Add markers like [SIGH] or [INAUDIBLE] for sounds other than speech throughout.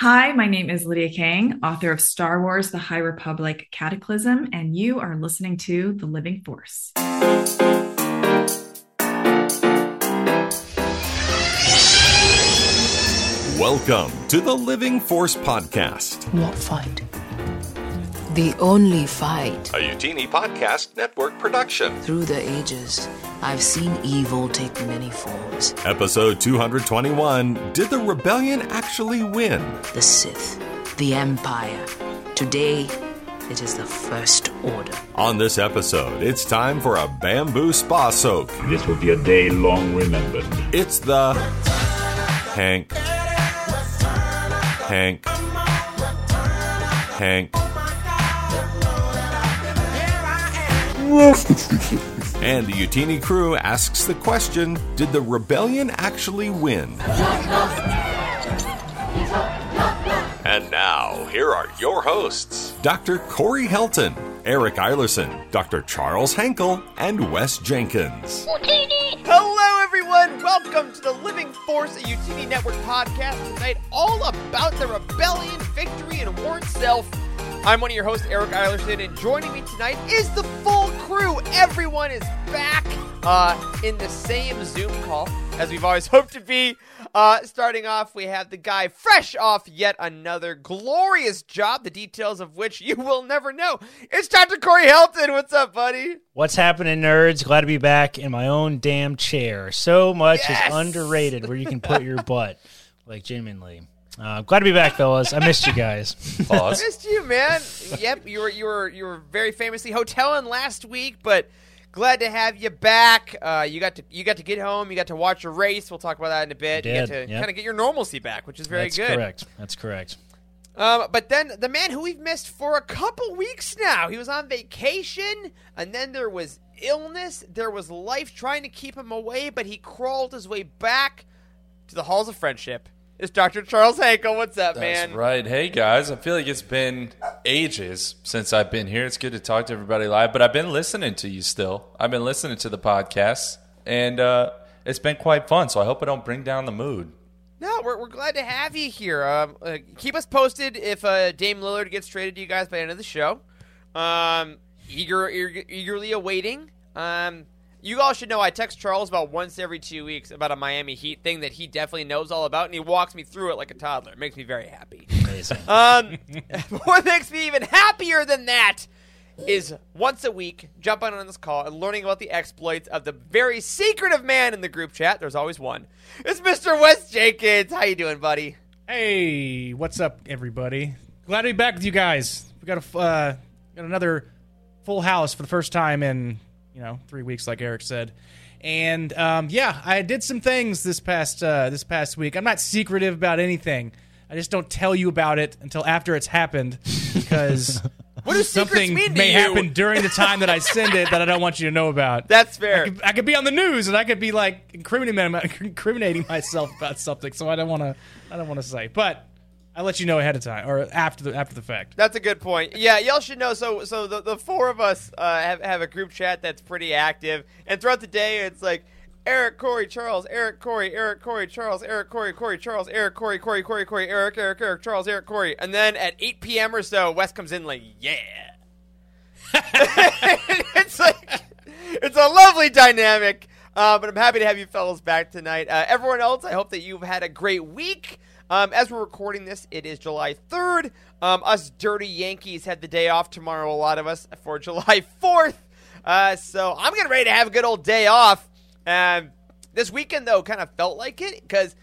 Hi, my name is Lydia Kang, author of Star Wars The High Republic Cataclysm, and you are listening to The Living Force. Welcome to the Living Force Podcast, What fight? The only fight. a Utini Podcast Network production. Through the ages, I've seen evil take many forms. Episode 221 Did the rebellion actually win? The Sith, the Empire. Today, it is the First Order. On this episode, it's time for a bamboo spa soak. This will be a day long remembered. It's the Hank. Hank. Hank. [LAUGHS] and the Utini crew asks the question Did the rebellion actually win? And now, here are your hosts Dr. Corey Helton, Eric Eilerson, Dr. Charles Henkel, and Wes Jenkins. Hello, everyone. Welcome to the Living Force, a UTV Network podcast tonight, all about the rebellion, victory, and war itself. I'm one of your hosts, Eric Eilerson, and joining me tonight is the full crew. Everyone is back uh, in the same Zoom call as we've always [LAUGHS] hoped to be. Uh, starting off, we have the guy fresh off yet another glorious job, the details of which you will never know. It's Dr. Corey Helton. What's up, buddy? What's happening, nerds? Glad to be back in my own damn chair. So much Yes! is underrated where you can put your [LAUGHS] butt, like genuinely. Uh, glad to be back, fellas. I missed you guys. [LAUGHS] Pause. missed you, man. yep, you were you were you were very famously hoteling last week, but glad to have you back. Uh, you got to you got to get home. You got to watch a race. We'll talk about that in a bit. you got to yep. kind of get your normalcy back, which is very That's good. correct. That's correct. Um, but then the man who we've missed for a couple weeks now, he was on vacation, and then there was illness. There was life trying to keep him away, but he crawled his way back to the halls of friendship. It's Dr. Charles Hankel. What's up, man? That's man? right. Hey guys, I feel like it's been ages since I've been here. It's good to talk to everybody live, but I've been listening to you still. I've been listening to the podcast, and uh, it's been quite fun. So I hope I don't bring down the mood. No, we're, we're glad to have you here. Um, uh, keep us posted if uh, Dame Lillard gets traded to you guys by the end of the show. Um, eager, eager, eagerly awaiting. Um, you all should know I text Charles about once every two weeks about a Miami Heat thing that he definitely knows all about, and he walks me through it like a toddler. It makes me very happy. Amazing. [LAUGHS] Um, [LAUGHS] what makes me even happier than that is once a week jumping on this call and learning about the exploits of the very secretive man in the group chat. There's always one. It's Mr. Wes Jenkins. How you doing, buddy? Hey, what's up, everybody? Glad to be back with you guys. We got a uh, got another full house for the first time in you know three weeks, like Eric said. And um, yeah, I did some things this past uh, this past week. I'm not secretive about anything. I just don't tell you about it until after it's happened because [LAUGHS] What do secrets something may happen during the time that I send it that I don't want you to know about. That's fair. I could, I could be on the news and I could be like incriminating, [LAUGHS] incriminating myself about something. So I don't want to. I don't want to say, but I let you know ahead of time or after the after the fact. That's a good point. Yeah, y'all should know. So, so the, the four of us uh, have have a group chat that's pretty active, and throughout the day, it's like Eric, Corey, Charles, Eric, Corey, Eric, Corey, Charles, Eric, Corey, Corey, Charles, Eric, Corey, Corey, Corey, Corey, Eric, Eric, Eric, Charles, Eric, Corey, and then at 8 p.m. or so, Wes comes in like, yeah. [LAUGHS] it's like it's a lovely dynamic. Uh, but I'm happy to have you fellas back tonight. Uh, everyone else, I hope that you've had a great week. Um, as we're recording this, it is July 3rd. Um, us dirty Yankees had the day off tomorrow, a lot of us, for [LAUGHS] July 4th. Uh, so I'm getting ready to have a good old day off. Um, this weekend, though, kind of felt like it because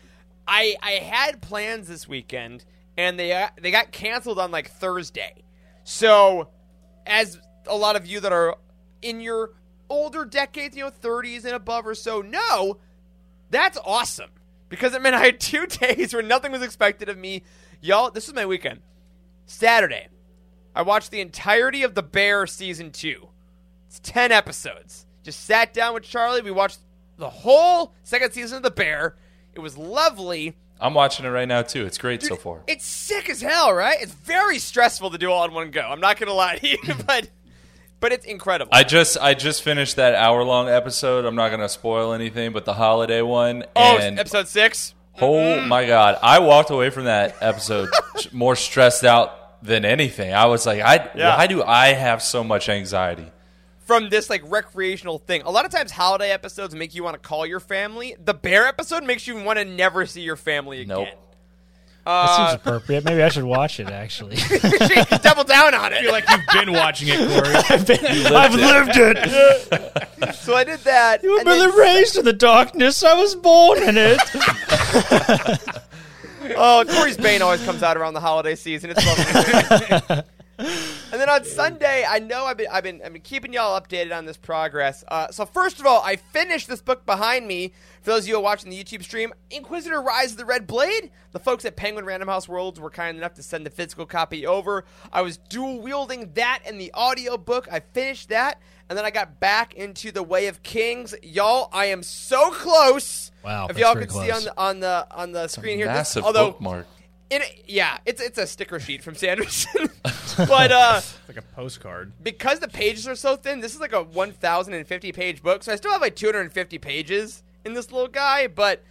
I, I had plans this weekend, and they, uh, they got canceled on like Thursday. So as a lot of you that are in your older decades, you know, 30s and above or so, know, that's awesome. Because it meant [LAUGHS] I had two days where nothing was expected of me. Y'all, this is my weekend. Saturday, I watched the entirety of The Bear season two. It's 10 episodes. Just sat down with Charlie. We watched the whole second season of The Bear. It was lovely. I'm watching it right now too. It's great so far. It's sick as hell, right? It's very stressful to do all in one go. I'm not gonna lie to you, [LAUGHS] but but it's incredible. I just I just finished that hour long episode. I'm not gonna spoil anything, but the holiday one. oh, and episode six. Oh mm-hmm. my god! I walked away from that episode more stressed out than anything. I was like, I Yeah. why do I have so much anxiety? from this like recreational thing. A lot of times holiday episodes make you want to call your family. The bear episode makes you want to never see your family again. Nope. That seems Uh, appropriate. Maybe I should watch it. Actually, [LAUGHS] double down on it. I feel like you've been watching it, Corey. [LAUGHS] I've lived it. So I did that. You've and been then- raised in the darkness. I was born in it. [LAUGHS] Oh, Corey's Bane always comes out around the holiday season. It's lovely. and then on Sunday, I know I've been I've been I've been keeping y'all updated on this progress. Uh, so first of all, I finished this book behind me. For those of you who are watching the YouTube stream, Inquisitor: Rise of the Red Blade. The folks at Penguin Random House Worlds were kind enough to send the physical copy over. I was dual wielding that and the audio book. I finished that, and then I got back into the Way of Kings. Y'all, I am so close. Wow, If y'all very could see on the on the on the screen here, this, Massive although bookmark. it, yeah, it's it's a sticker sheet from Sanderson, [LAUGHS] but uh, It's like a postcard. because the pages are so thin, this is like a 1,050 page book. So I still have like 250 pages in this little guy, but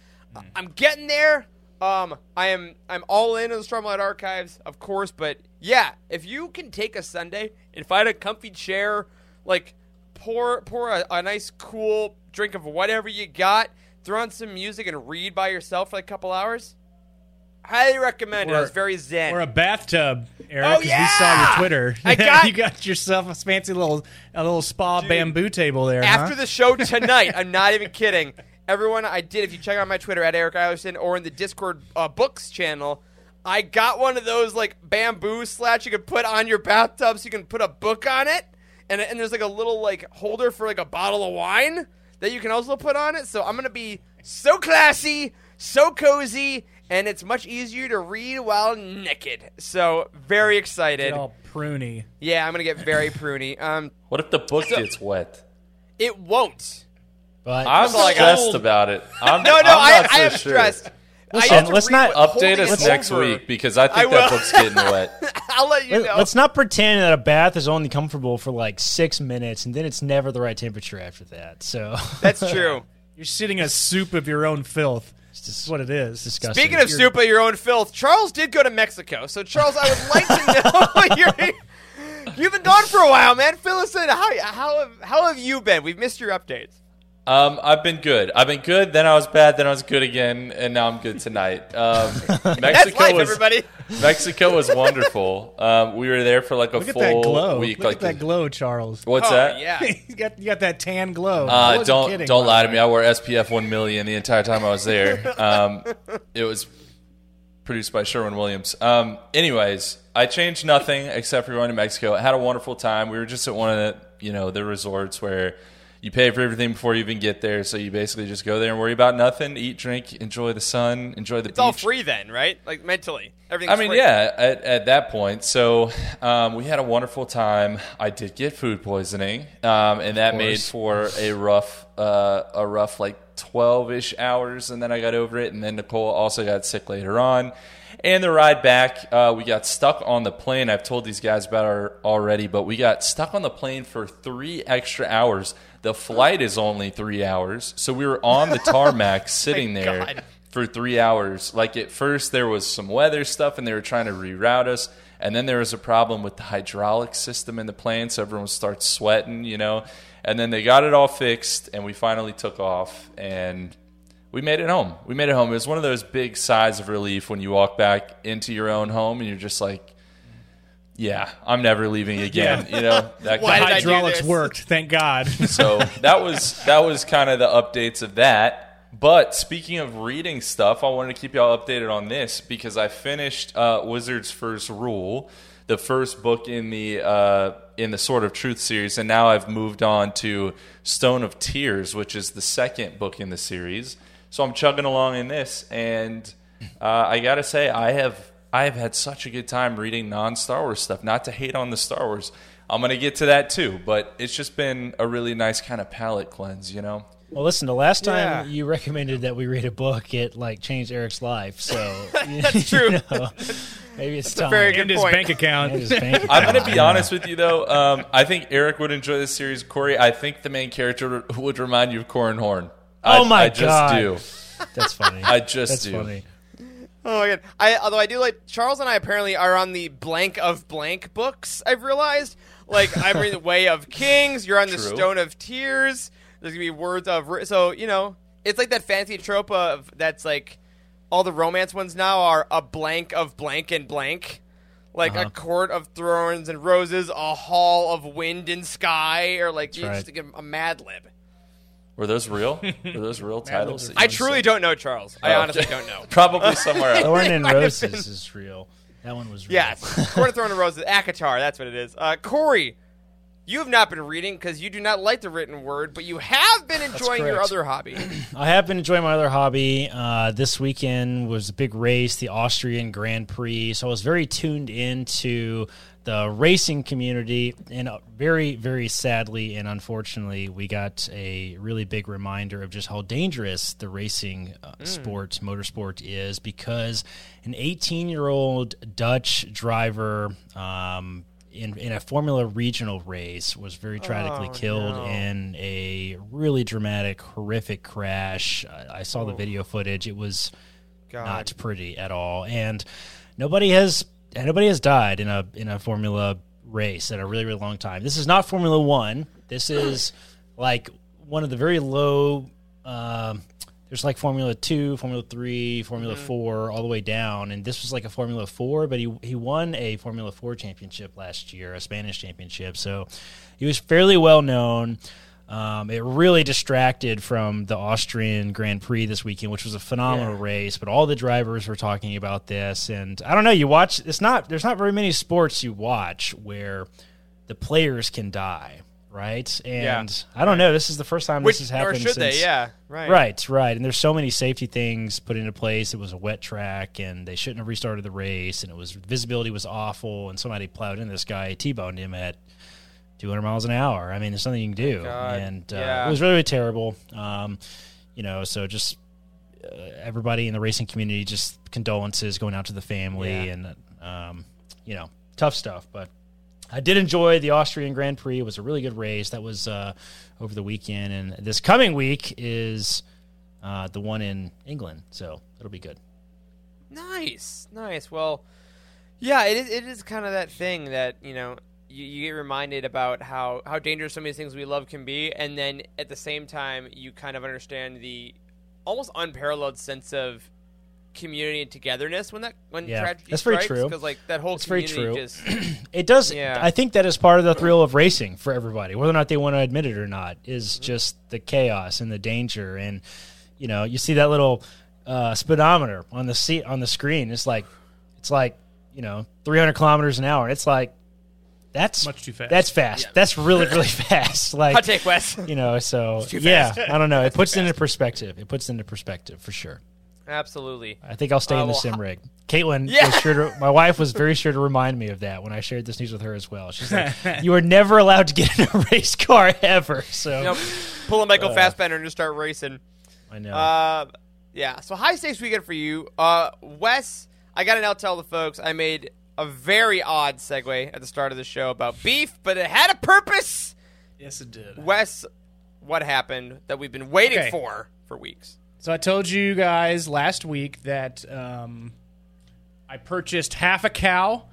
I'm getting there. Um, I am I'm all in on the Stormlight Archives, of course, but yeah, if you can take a Sunday and find a comfy chair, like pour pour a, a nice cool drink of whatever you got, throw on some music and read by yourself for like a couple hours. Highly recommend it. Or- It's very zen. Or a bathtub, Eric. Oh, 'cause We saw your! Twitter. I [LAUGHS] got- you got yourself a fancy little a little spa bamboo table there. After huh? the show tonight, I'm not even kidding. Everyone, I did. If you check out my Twitter at Eric Eilerson or in the Discord uh, Books channel, I got one of those like bamboo slats you can put on your bathtub, so you can put a book on it, and and there's like a little like holder for like a bottle of wine that you can also put on it. So I'm gonna be so classy, so cozy, and it's much easier to read while naked. So very excited. Get all pruny. Yeah, I'm gonna get very pruny. Um, What if the book gets wet? it won't. But I'm like I got. stressed about it. [LAUGHS] I'm, No, no, I'm I, not I so am sure. stressed. Listen, let's not Update us next over. week because I think I that book's getting [LAUGHS] wet. I'll let you know. Let, us not pretend that a bath is only comfortable for like six minutes, and then it's never the right temperature after that. So That's true. [LAUGHS] You're sitting a soup of your own filth. it's That's just what it is. disgusting. Speaking of soup of your own filth, Charles did go to Mexico. So, Charles, I would like to know you're, you've been gone for a while, man. Fill us in. How how have, how have you been? We've missed your updates. Um, I've been good. I've been good. Then I was bad. Then I was good again, and now I'm good tonight. Um, [LAUGHS] That's Mexico life, was everybody. Mexico was wonderful. Um, we were there for like a Look at full that glow. week. Look like at that glow, Charles. what's oh, that? Yeah. [LAUGHS] you got you got that tan glow. Uh, wasn't don't kidding, don't lie to me. I wore SPF one million the entire time I was there. Um, [LAUGHS] it was produced by Sherwin Williams. Um, anyways, I changed nothing except for going to Mexico. I had a wonderful time. We were just at one of the you know the resorts where you pay for everything before you even get there. So you basically just go there and worry about nothing, eat, drink, enjoy the sun, enjoy the It's beach. all free then, right? Like mentally, everything. I mean, free. yeah, at, at that point. So um, we had a wonderful time. I did get food poisoning, um, and that made for a rough, uh, a rough like twelve ish hours, and then I got over it. And then Nicole also got sick later on. And the ride back, uh, we got stuck on the plane. I've told these guys about it already, but we got stuck on the plane for three extra hours. The flight is only three hours, so we were on the tarmac [LAUGHS] oh sitting there God. for three hours. Like at first, there was some weather stuff, and they were trying to reroute us. And then there was a problem with the hydraulic system in the plane, so everyone starts sweating, you know. And then they got it all fixed, and we finally took off, and we made it home. We made it home. It was one of those big sighs of relief when you walk back into your own home, and you're just like, "Yeah, I'm never leaving again." You know that Why kind of Hydraulics worked, thank God. [LAUGHS] so that was that was kind of the updates of that. But speaking of reading stuff, I wanted to keep y'all updated on this because I finished uh, Wizard's First Rule, the first book in the uh, in the Sword of Truth series, and now I've moved on to Stone of Tears, which is the second book in the series. So I'm chugging along in this, and uh, I gotta say, I have I have had such a good time reading non Star Wars stuff. Not to hate on the Star Wars, I'm gonna get to that too, but it's just been a really nice kind of palate cleanse, you know. Well, listen, the last time Yeah. you recommended that we read a book, it like changed Eric's life. So [LAUGHS] That's true. you [LAUGHS] know, maybe it's time. very good and his bank account. And his bank [LAUGHS] I'm gonna be honest with you though. Um, I think Eric would enjoy this series. Corey, I think the main character would remind you of Corran Horn. Oh I, my I just God. do. That's funny. I just That's do. funny. Oh my god! I although I do like Charles and I apparently are on the blank of blank books. I've realized. Like I'm reading the [LAUGHS] Way of Kings. You're on the True. Stone of Tears. There's gonna be words of so you know it's like that fancy trope of that's like all the romance ones now are a blank of blank and blank. Like Uh-huh. a court of thorns and roses, a hall of wind and sky, or like you right. just get a Mad Lib. Were those real? [LAUGHS] Were those real titles? I truly don't know, Charles. I Oh, honestly don't know. [LAUGHS] Probably somewhere [LAUGHS] else. Thorn and might have Roses been. is real. That one was real. Yes, Court of Thorn and Roses, ACOTAR. That's what it is. Uh, Corey, you have not been reading because you do not like the written word, but you have been enjoying your other hobby. [CLEARS THROAT] I have been enjoying my other hobby. Uh, this weekend was a big race, the Austrian Grand Prix. So I was very tuned into the racing community, and uh, very, very sadly and unfortunately, we got a really big reminder of just how dangerous the racing uh, sport, motorsport, is because an 18 year old Dutch driver. Um, in, in a Formula Regional race, was very tragically Oh, killed no. in a really dramatic, horrific crash. I, I saw the video footage. It was God. not pretty at all, and nobody has nobody has died in a in a Formula race in a really really long time. This is not Formula One. This is like one of the very low. Um, there's like Formula Two, Formula Three, Formula Four, all the way down, and this was like a Formula Four. But he he won a Formula Four championship last year, a Spanish championship. So he was fairly well known. Um, it really distracted from the Austrian Grand Prix this weekend, which was a phenomenal race. But all the drivers were talking about this, and I don't know. You watch. It's not. There's not very many sports you watch where the players can die, right? And I don't know. This is the first time Which this has or happened. should since, they? Yeah, right. Right, right. And there's so many safety things put into place. It was a wet track, and they shouldn't have restarted the race, and it was visibility was awful, and somebody plowed into this guy, T-boned him at 200 miles an hour. I mean, there's something you can do, God, and uh, yeah. it was really, really terrible. Um, you know, so just uh, everybody in the racing community, just condolences going out to the family, Yeah. and um, you know, tough stuff, but. I did enjoy the Austrian Grand Prix. It was a really good race. That was uh, over the weekend, and this coming week is uh, the one in England, so it'll be good. Nice, nice. Well, yeah, it is. It is kind of that thing that you know you, you get reminded about how how dangerous some of these things we love can be, and then at the same time you kind of understand the almost unparalleled sense of community and togetherness when that when Yeah, tragedy that's very true. because like that whole That's very true. just [CLEARS THROAT] It does. Yeah. I think that is part of the thrill of racing for everybody, whether or not they want to admit it or not. Is Mm-hmm. just the chaos and the danger, and you know, you see that little uh, speedometer on the seat on the screen. It's like, it's like you know, 300 kilometers an hour. It's like that's Much too fast. That's fast. That's really really [LAUGHS] fast. Like hot take, Wes. you know, so [LAUGHS] yeah. I don't know. It puts it into perspective. It puts it into perspective for sure. Absolutely. I think I'll stay Uh, in the well, sim [LAUGHS] rig. Caitlin Yeah. was sure to, my wife was very sure to remind me of that when I shared this news with her as well. She's like, "You were never allowed to get in a race car ever." So You know, pull a Michael Fassbender and just start racing. I know. Uh, yeah. So high stakes weekend for you, uh, Wes. I gotta now tell the folks I made a very odd segue at the start of the show about beef, but it had a purpose. Yes, it did. Wes, what happened that we've been waiting Okay. for for weeks? So I told you guys last week that um, I purchased half a cow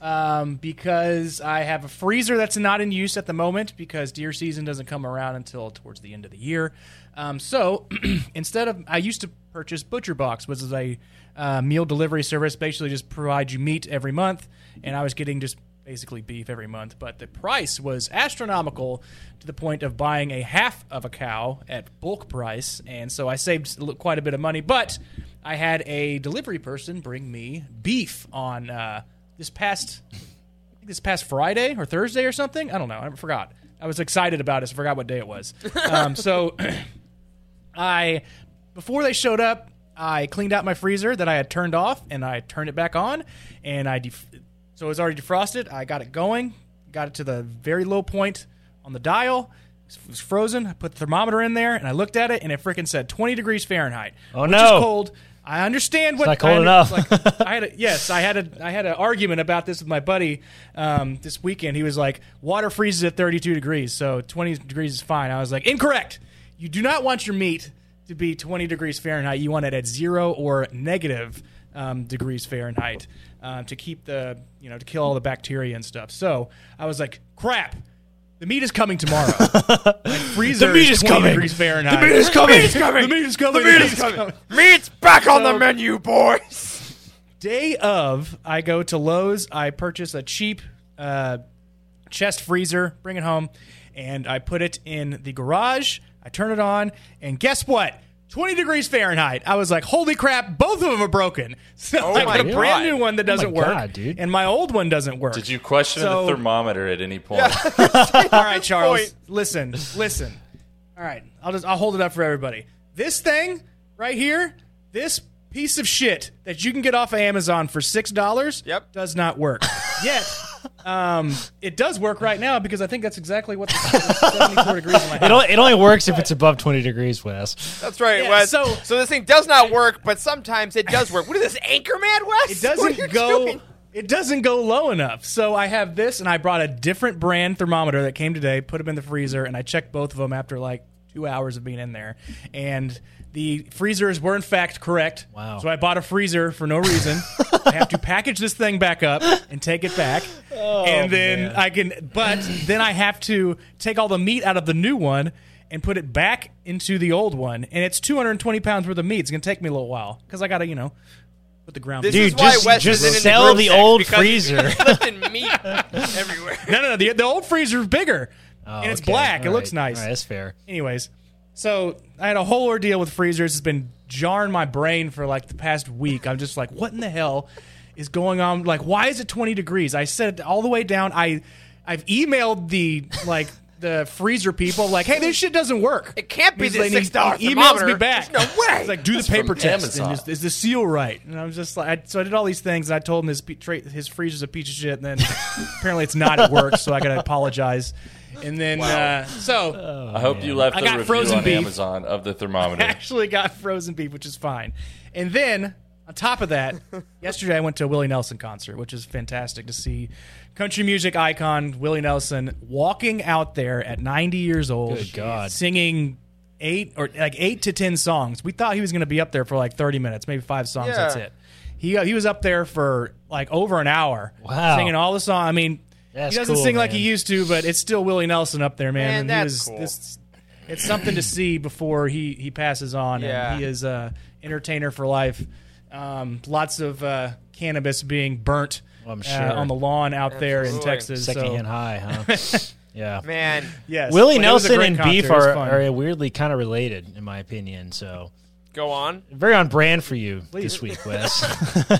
um, because I have a freezer that's not in use at the moment because deer season doesn't come around until towards the end of the year. Um, so [CLEARS THROAT] instead of I used to purchase Butcher Box, which is a uh, meal delivery service, basically just provides you meat every month, and I was getting just basically beef every month, but the price was astronomical to the point of buying a half of a cow at bulk price, and so I saved quite a bit of money. But I had a delivery person bring me beef on uh, this past I think this past Friday or Thursday or something. I don't know. I forgot. I was excited about it. So I forgot what day it was. [LAUGHS] Um, so [CLEARS THROAT] I before they showed up, I cleaned out my freezer that I had turned off, and I turned it back on, and I def- so it was already defrosted. I got it going, got it to the very low point on the dial. It was frozen. I put the thermometer in there, and I looked at it, and it freaking said 20 degrees Fahrenheit. Oh, which no. is cold. I understand what not cold I had- enough. like, [LAUGHS] I had a, yes, I had a I had an argument about this with my buddy um, this weekend. He was like, "Water freezes at 32 degrees, so 20 degrees is fine." I was like, "Incorrect. You do not want your meat to be 20 degrees Fahrenheit. You want it at zero or negative um, degrees Fahrenheit um, to keep the, you know, to kill all the bacteria and stuff. So I was like, crap. The meat is coming tomorrow. [LAUGHS] My freezer The meat is is 20 coming. degrees Fahrenheit. The meat is coming. The meat is coming. The meat is coming. The meat is coming. Meat's back on the menu, boys. [LAUGHS] day of, I go to Lowe's. I purchase a cheap uh, chest freezer, bring it home, and I put it in the garage. I turn it on, and guess what? 20 degrees Fahrenheit. I was like, holy crap, both of them are broken. [LAUGHS] So Oh I my got a brand new one that doesn't oh my work. God, dude. And my old one doesn't work. Did you question So- the thermometer at any point? [LAUGHS] [LAUGHS] All right, Charles. point. Listen, listen. All right, I'll just I'll hold it up for everybody. This thing right here, this piece of shit that you can get off of Amazon for six dollars, Yep. does not work. Yet, um, it does work right now because I think that's exactly what the seventy-four degrees in my It only, it only works if it's above 20 degrees, Wes. That's right, Yeah, Wes. so- So, this thing does not work, but sometimes it does work. What is this, Anchorman, Wes? It What are you doesn't go. doing? It doesn't go low enough. So I have this, and I brought a different brand thermometer that came today. Put them in the freezer, and I checked both of them after like two hours of being in there, and the freezers were in fact correct. Wow. So I bought a freezer for no reason. I have to package this thing back up and take it back, oh, and then man. I can. But then I have to take all the meat out of the new one. And put it back into the old one, and it's 220 pounds worth of meat. It's gonna take me a little while because I gotta, you know, put the ground. This Dude, is why just- Wes just isn't in sell the, group the old because freezer. he's meat everywhere. [LAUGHS] No, no, no. The, the old freezer's bigger, Oh, and it's okay. black. It All looks right. nice. All right, that's fair. Anyways, so I had a whole ordeal with freezers. It's been jarring my brain for like the past week. I'm just like, what in the hell is going on? Like, why is it 20 degrees? I set it all the way down. I, I've emailed the like. The freezer people like, hey, this shit doesn't work. It can't be He's this like- $6 he emails me back. There's no way. He's like, do the paper from test. Is, is the seal right? And I was just like, I, so I did all these things. And I told him his his freezer's a piece of shit. And then [LAUGHS] apparently it's not. It works. So I got to apologize. And then uh, so I hope you left I the got review frozen on beef. Amazon of the thermometer. [LAUGHS] I thermometer. actually got frozen beef, which is fine. And then on top of that, [LAUGHS] yesterday I went to a Willie Nelson concert, which is fantastic to see country music icon Willie Nelson walking out there at 90 years old, Good God. singing eight or like eight to ten songs. We thought he was going to be up there for like 30 minutes, maybe five songs. Yeah. That's it. He he was up there for like over an hour, Wow. singing all the songs. I mean, That's he doesn't cool, sing like he used to, but it's still Willie Nelson up there, man. Man, and that's he cool. this it's something to see before he he passes on. Yeah. And he is a entertainer for life. Um, lots of uh, cannabis being burnt I'm uh, on the lawn out there in Absolutely. Texas. Secondhand so, high, huh? [LAUGHS] yeah. Man, yes, Willie but it was a Nelson great and concert. beef It was are, fun. are weirdly kind of related, in my opinion. So go on. very on brand for you this week, Wes.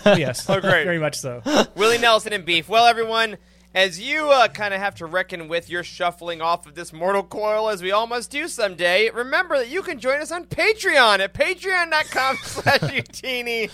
[LAUGHS] yes, Oh, great. very much so. Willie Nelson and beef. Well, everyone, as you uh, kind of have to reckon with your shuffling off of this mortal coil, as we all must do someday, remember that you can join us on Patreon at patreon.com [LAUGHS] slash utini.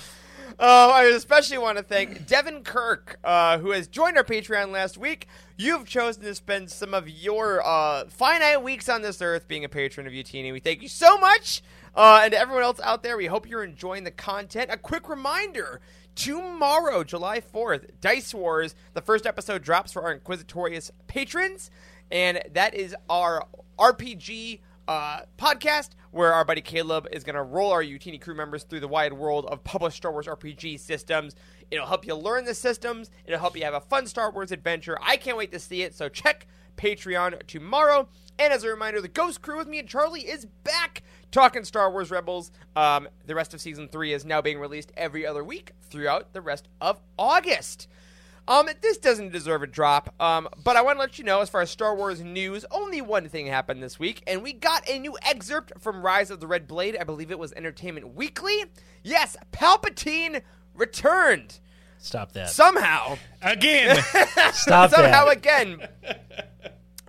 Uh, I especially want to thank Devin Kirk, uh, who has joined our Patreon last week. You've chosen to spend some of your uh, finite weeks on this earth being a patron of Utini. We thank you so much. Uh, and to everyone else out there, we hope you're enjoying the content. A quick reminder tomorrow, July 4th, Dice Wars, the first episode drops for our Inquisitorius patrons. And that is our RPG uh, podcast where our buddy Caleb is going to roll our Utini crew members through the wide world of published Star Wars RPG systems. It'll help you learn the systems, it'll help you have a fun Star Wars adventure. I can't wait to see it, so check Patreon tomorrow. And as a reminder, the Ghost Crew with me and Charlie is back talking Star Wars Rebels. Um, the rest of season three is now being released every other week throughout the rest of August. Um, this doesn't deserve a drop, um, but I want to let you know as far as Star Wars news, only one thing happened this week, and we got a new excerpt from Rise of the Red Blade. I believe it was Entertainment Weekly. Yes, Palpatine returned Stop that. somehow. Again, [LAUGHS] Stop that. somehow that. again,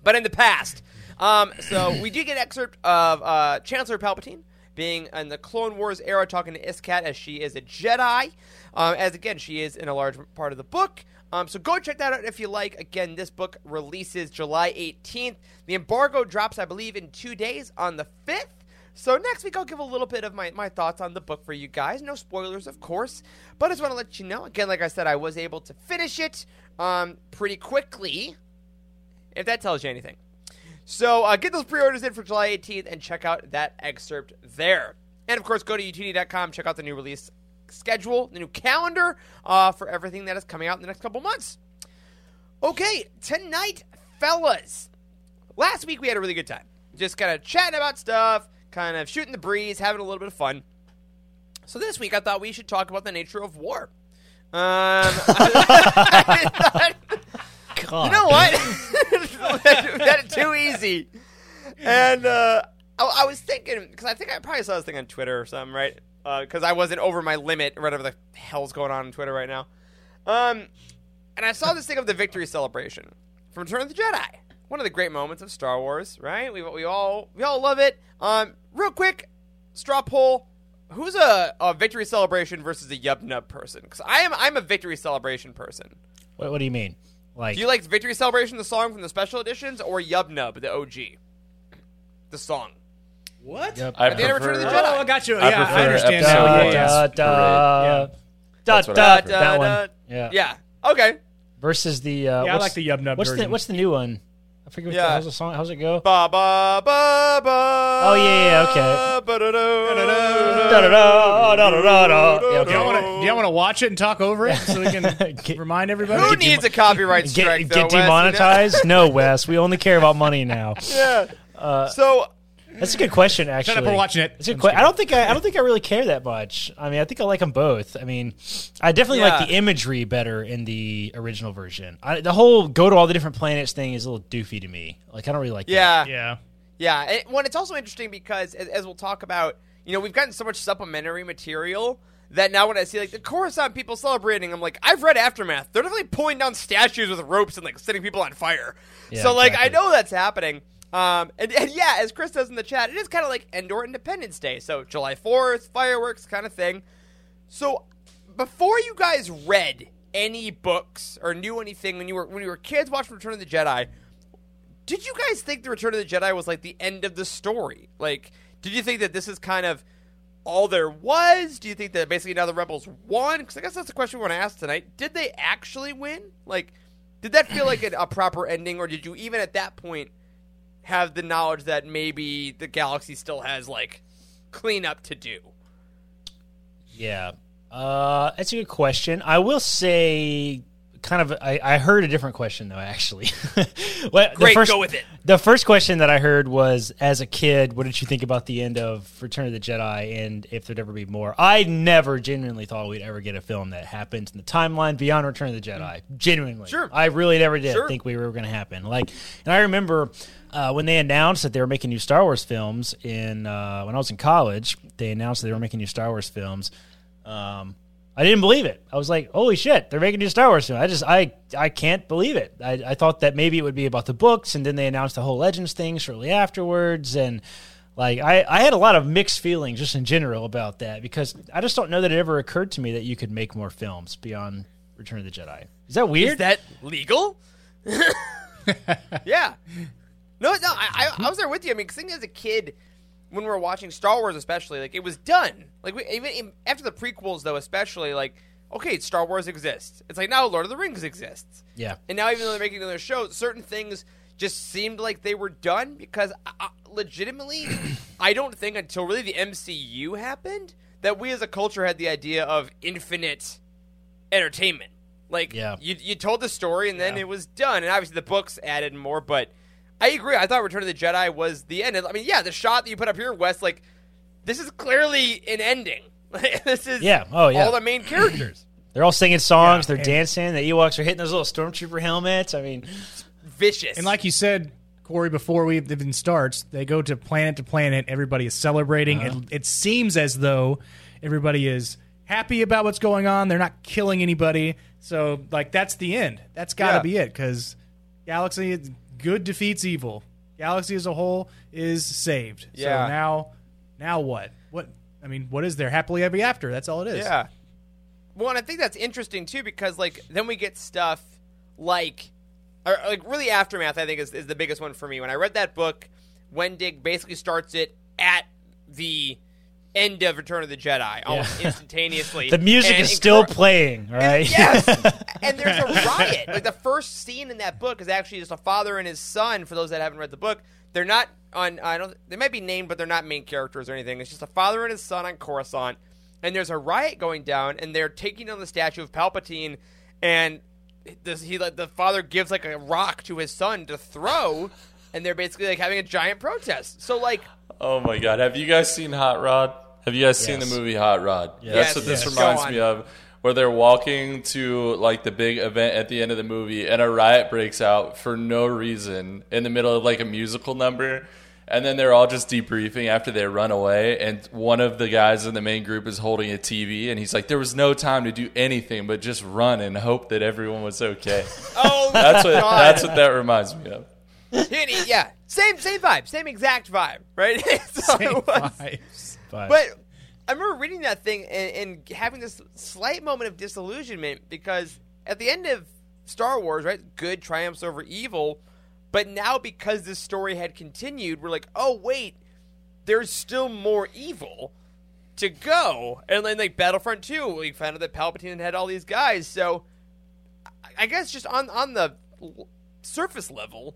but in the past. Um, so we do get an excerpt of uh, Chancellor Palpatine being in the Clone Wars era, talking to Iskat as she is a Jedi. Um, as again, she is in a large part of the book. Um, so go check that out if you like. Again, this book releases July 18th. The embargo drops, I believe, in two days on the 5th. So next week I'll give a little bit of my, my thoughts on the book for you guys. No spoilers, of course, but I just want to let you know. Again, like I said, I was able to finish it um, pretty quickly, if that tells you anything. So uh, get those pre-orders in for July 18th and check out that excerpt there. And of course, go to utd.com, check out the new release schedule, the new calendar uh, for everything that is coming out in the next couple months. Okay, tonight, fellas. Last week we had a really good time. Just kind of chatting about stuff, kind of shooting the breeze, having a little bit of fun. So this week I thought we should talk about the nature of war. Um, [LAUGHS] [LAUGHS] [LAUGHS] God. you know what? That too easy. And uh, I, I was thinking because I think I probably saw this thing on Twitter or something, right? Because I wasn't over my limit, or whatever the hell's going on on Twitter right now. Um, and I saw this thing of the victory celebration from Return of the Jedi. One of the great moments of Star Wars, right? We, we all we all love it. Um, real quick, straw poll: Who's a, a victory celebration versus a yub nub person? Because I am I'm a victory celebration person. What, what do you mean? Like, Do you like Victory Celebration, the song from the special editions, or Yub Nub, the OG? The song. What? Yep. I At the end of Return of the prefer- Jedi. Oh, I got you. I Yeah, I, understand episode now. da, Yeah, da, da, Yeah. da, That's what da, I da, prefer. that Da, one. da. Yeah. Yeah. Okay. Versus the. Uh, Yeah, I what's- like the Yub Nub What's the. What's the new one? I forget. What Yeah. the, how's the song? How's it go? Ba ba ba ba. Oh, yeah, yeah, okay. Do y'all want to? Do y'all want to watch it and talk over it so we can [LAUGHS] Get- [LAUGHS] remind everybody? Who needs a copyright Get, strike? get though, Wes, you know? demonetized? No, Wes. We only care about money now. [LAUGHS] Yeah. Uh, so That's a good question, actually. Shut up, we're watching it. That's a I'm good que- I don't think I, I don't think I really care that much. I mean, I think I like them both. I mean, I definitely Yeah. like the imagery better in the original version. I, the whole go to all the different planets thing is a little doofy to me. Like, I don't really like. yeah, Yeah. Yeah, and when it's also interesting because as, as we'll talk about, you know, we've gotten so much supplementary material that now when I see like the Coruscant people celebrating, I'm like, I've read Aftermath. They're definitely pulling down statues with ropes and like setting people on fire. Yeah, so like exactly. I know that's happening. Um, and, and yeah, as Chris says in the chat, it is kind of like Endor Independence Day. So July 4th, fireworks kind of thing. So before you guys read any books or knew anything when you were when you were kids watching Return of the Jedi, did you guys think the Return of the Jedi was like the end of the story? Like, did you think that this is kind of all there was? Do you think that basically now the rebels won? Because I guess that's the question we want to ask tonight. Did they actually win? Like, did that feel like a, a proper ending, or did you even at that point have the knowledge that maybe the galaxy still has like cleanup to do? Yeah. Uh, that's a good question. I will say, kind of, I, I heard a different question though. Actually, [LAUGHS] well, the Great, first, go with it. The first question that I heard was, as a kid, what did you think about the end of Return of the Jedi, and if there'd ever be more? I never genuinely thought we'd ever get a film that happened in the timeline beyond Return of the Jedi. Genuinely, Sure. I really never did Sure. think we were going to happen. Like, and I remember. Uh, when they announced that they were making new Star Wars films in uh, when I was in college, they announced that they were making new Star Wars films. Um, I didn't believe it. I was like, "Holy shit, they're making new Star Wars film!" I just, I, I can't believe it. I, I thought that maybe it would be about the books, and then they announced the whole Legends thing shortly afterwards, and like, I, I had a lot of mixed feelings just in general about that because I just don't know that it ever occurred to me that you could make more films beyond Return of the Jedi. Is that weird? Is that legal? [LAUGHS] yeah. No, no, I, I, I was there with you. I mean, 'cause I as a kid, when we were watching Star Wars, especially, like it was done. Like we, even in, after the prequels, though, especially, like okay, Star Wars exists. It's like now Lord of the Rings exists, yeah. and now even though they're making another show, certain things just seemed like they were done because, I, legitimately, [CLEARS THROAT] I don't think until really the MCU happened that we as a culture had the idea of infinite entertainment. Like, Yeah. you, you told the story and then it was done. And obviously the books added more, but I agree. I thought Return of the Jedi was the end. I mean, yeah, the shot that you put up here, Wes, like, this is clearly an ending. [LAUGHS] this is Yeah. Oh, yeah. all the main characters. [CLEARS THROAT] They're all singing songs. Yeah, they're dancing. The Ewoks are hitting those little stormtrooper helmets. I mean, Vicious. And like you said, Corey, before we even starts, they go to planet to planet. Everybody is celebrating. Uh-huh. It, it seems as though everybody is happy about what's going on. They're not killing anybody. So, like, that's the end. That's got to Yeah. be it because Galaxy, is- good defeats evil. Galaxy as a whole is saved. Yeah. So now, now what? What? I mean, what is there? Happily ever after. That's all it is. Yeah. Well, and I think that's interesting too because like then we get stuff like, or, like really aftermath. I think is, is the biggest one for me. When I read that book, Wendig basically starts it at the end of Return of the Jedi almost instantaneously. [LAUGHS] The music And is still incre- playing, right? Yes, [LAUGHS] and there's a riot. Like the first scene in that book is actually just a father and his son. For those that haven't read the book, they're not on. I don't. They might be named, but they're not main characters or anything. It's just a father and his son on Coruscant, and there's a riot going down, and they're taking down the statue of Palpatine, and this, he like the father gives like a rock to his son to throw, and they're basically like having a giant protest. So like. Oh my god! Have you guys seen Hot Rod? Have you guys seen the Yes. movie Hot Rod? Yes. That's what this yes. Go reminds on. me of. Where they're walking to like the big event at the end of the movie, and a riot breaks out for no reason in the middle of like a musical number, and then they're all just debriefing after they run away. And one of the guys in the main group is holding a TV, and he's like, "There was no time to do anything but just run and hope that everyone was okay." [LAUGHS] Oh, [LAUGHS] That's what God. that's what that reminds me of. He- yeah, same same vibe, same exact vibe, right? [LAUGHS] so Same it was- vibes. But, But I remember reading that thing and, and having this slight moment of disillusionment because at the end of Star Wars, right, good triumphs over evil, but now because this story had continued, we're like, oh wait, there's still more evil to go. And then like Battlefront 2, we found out that Palpatine had all these guys. So I- guess just on on the surface level,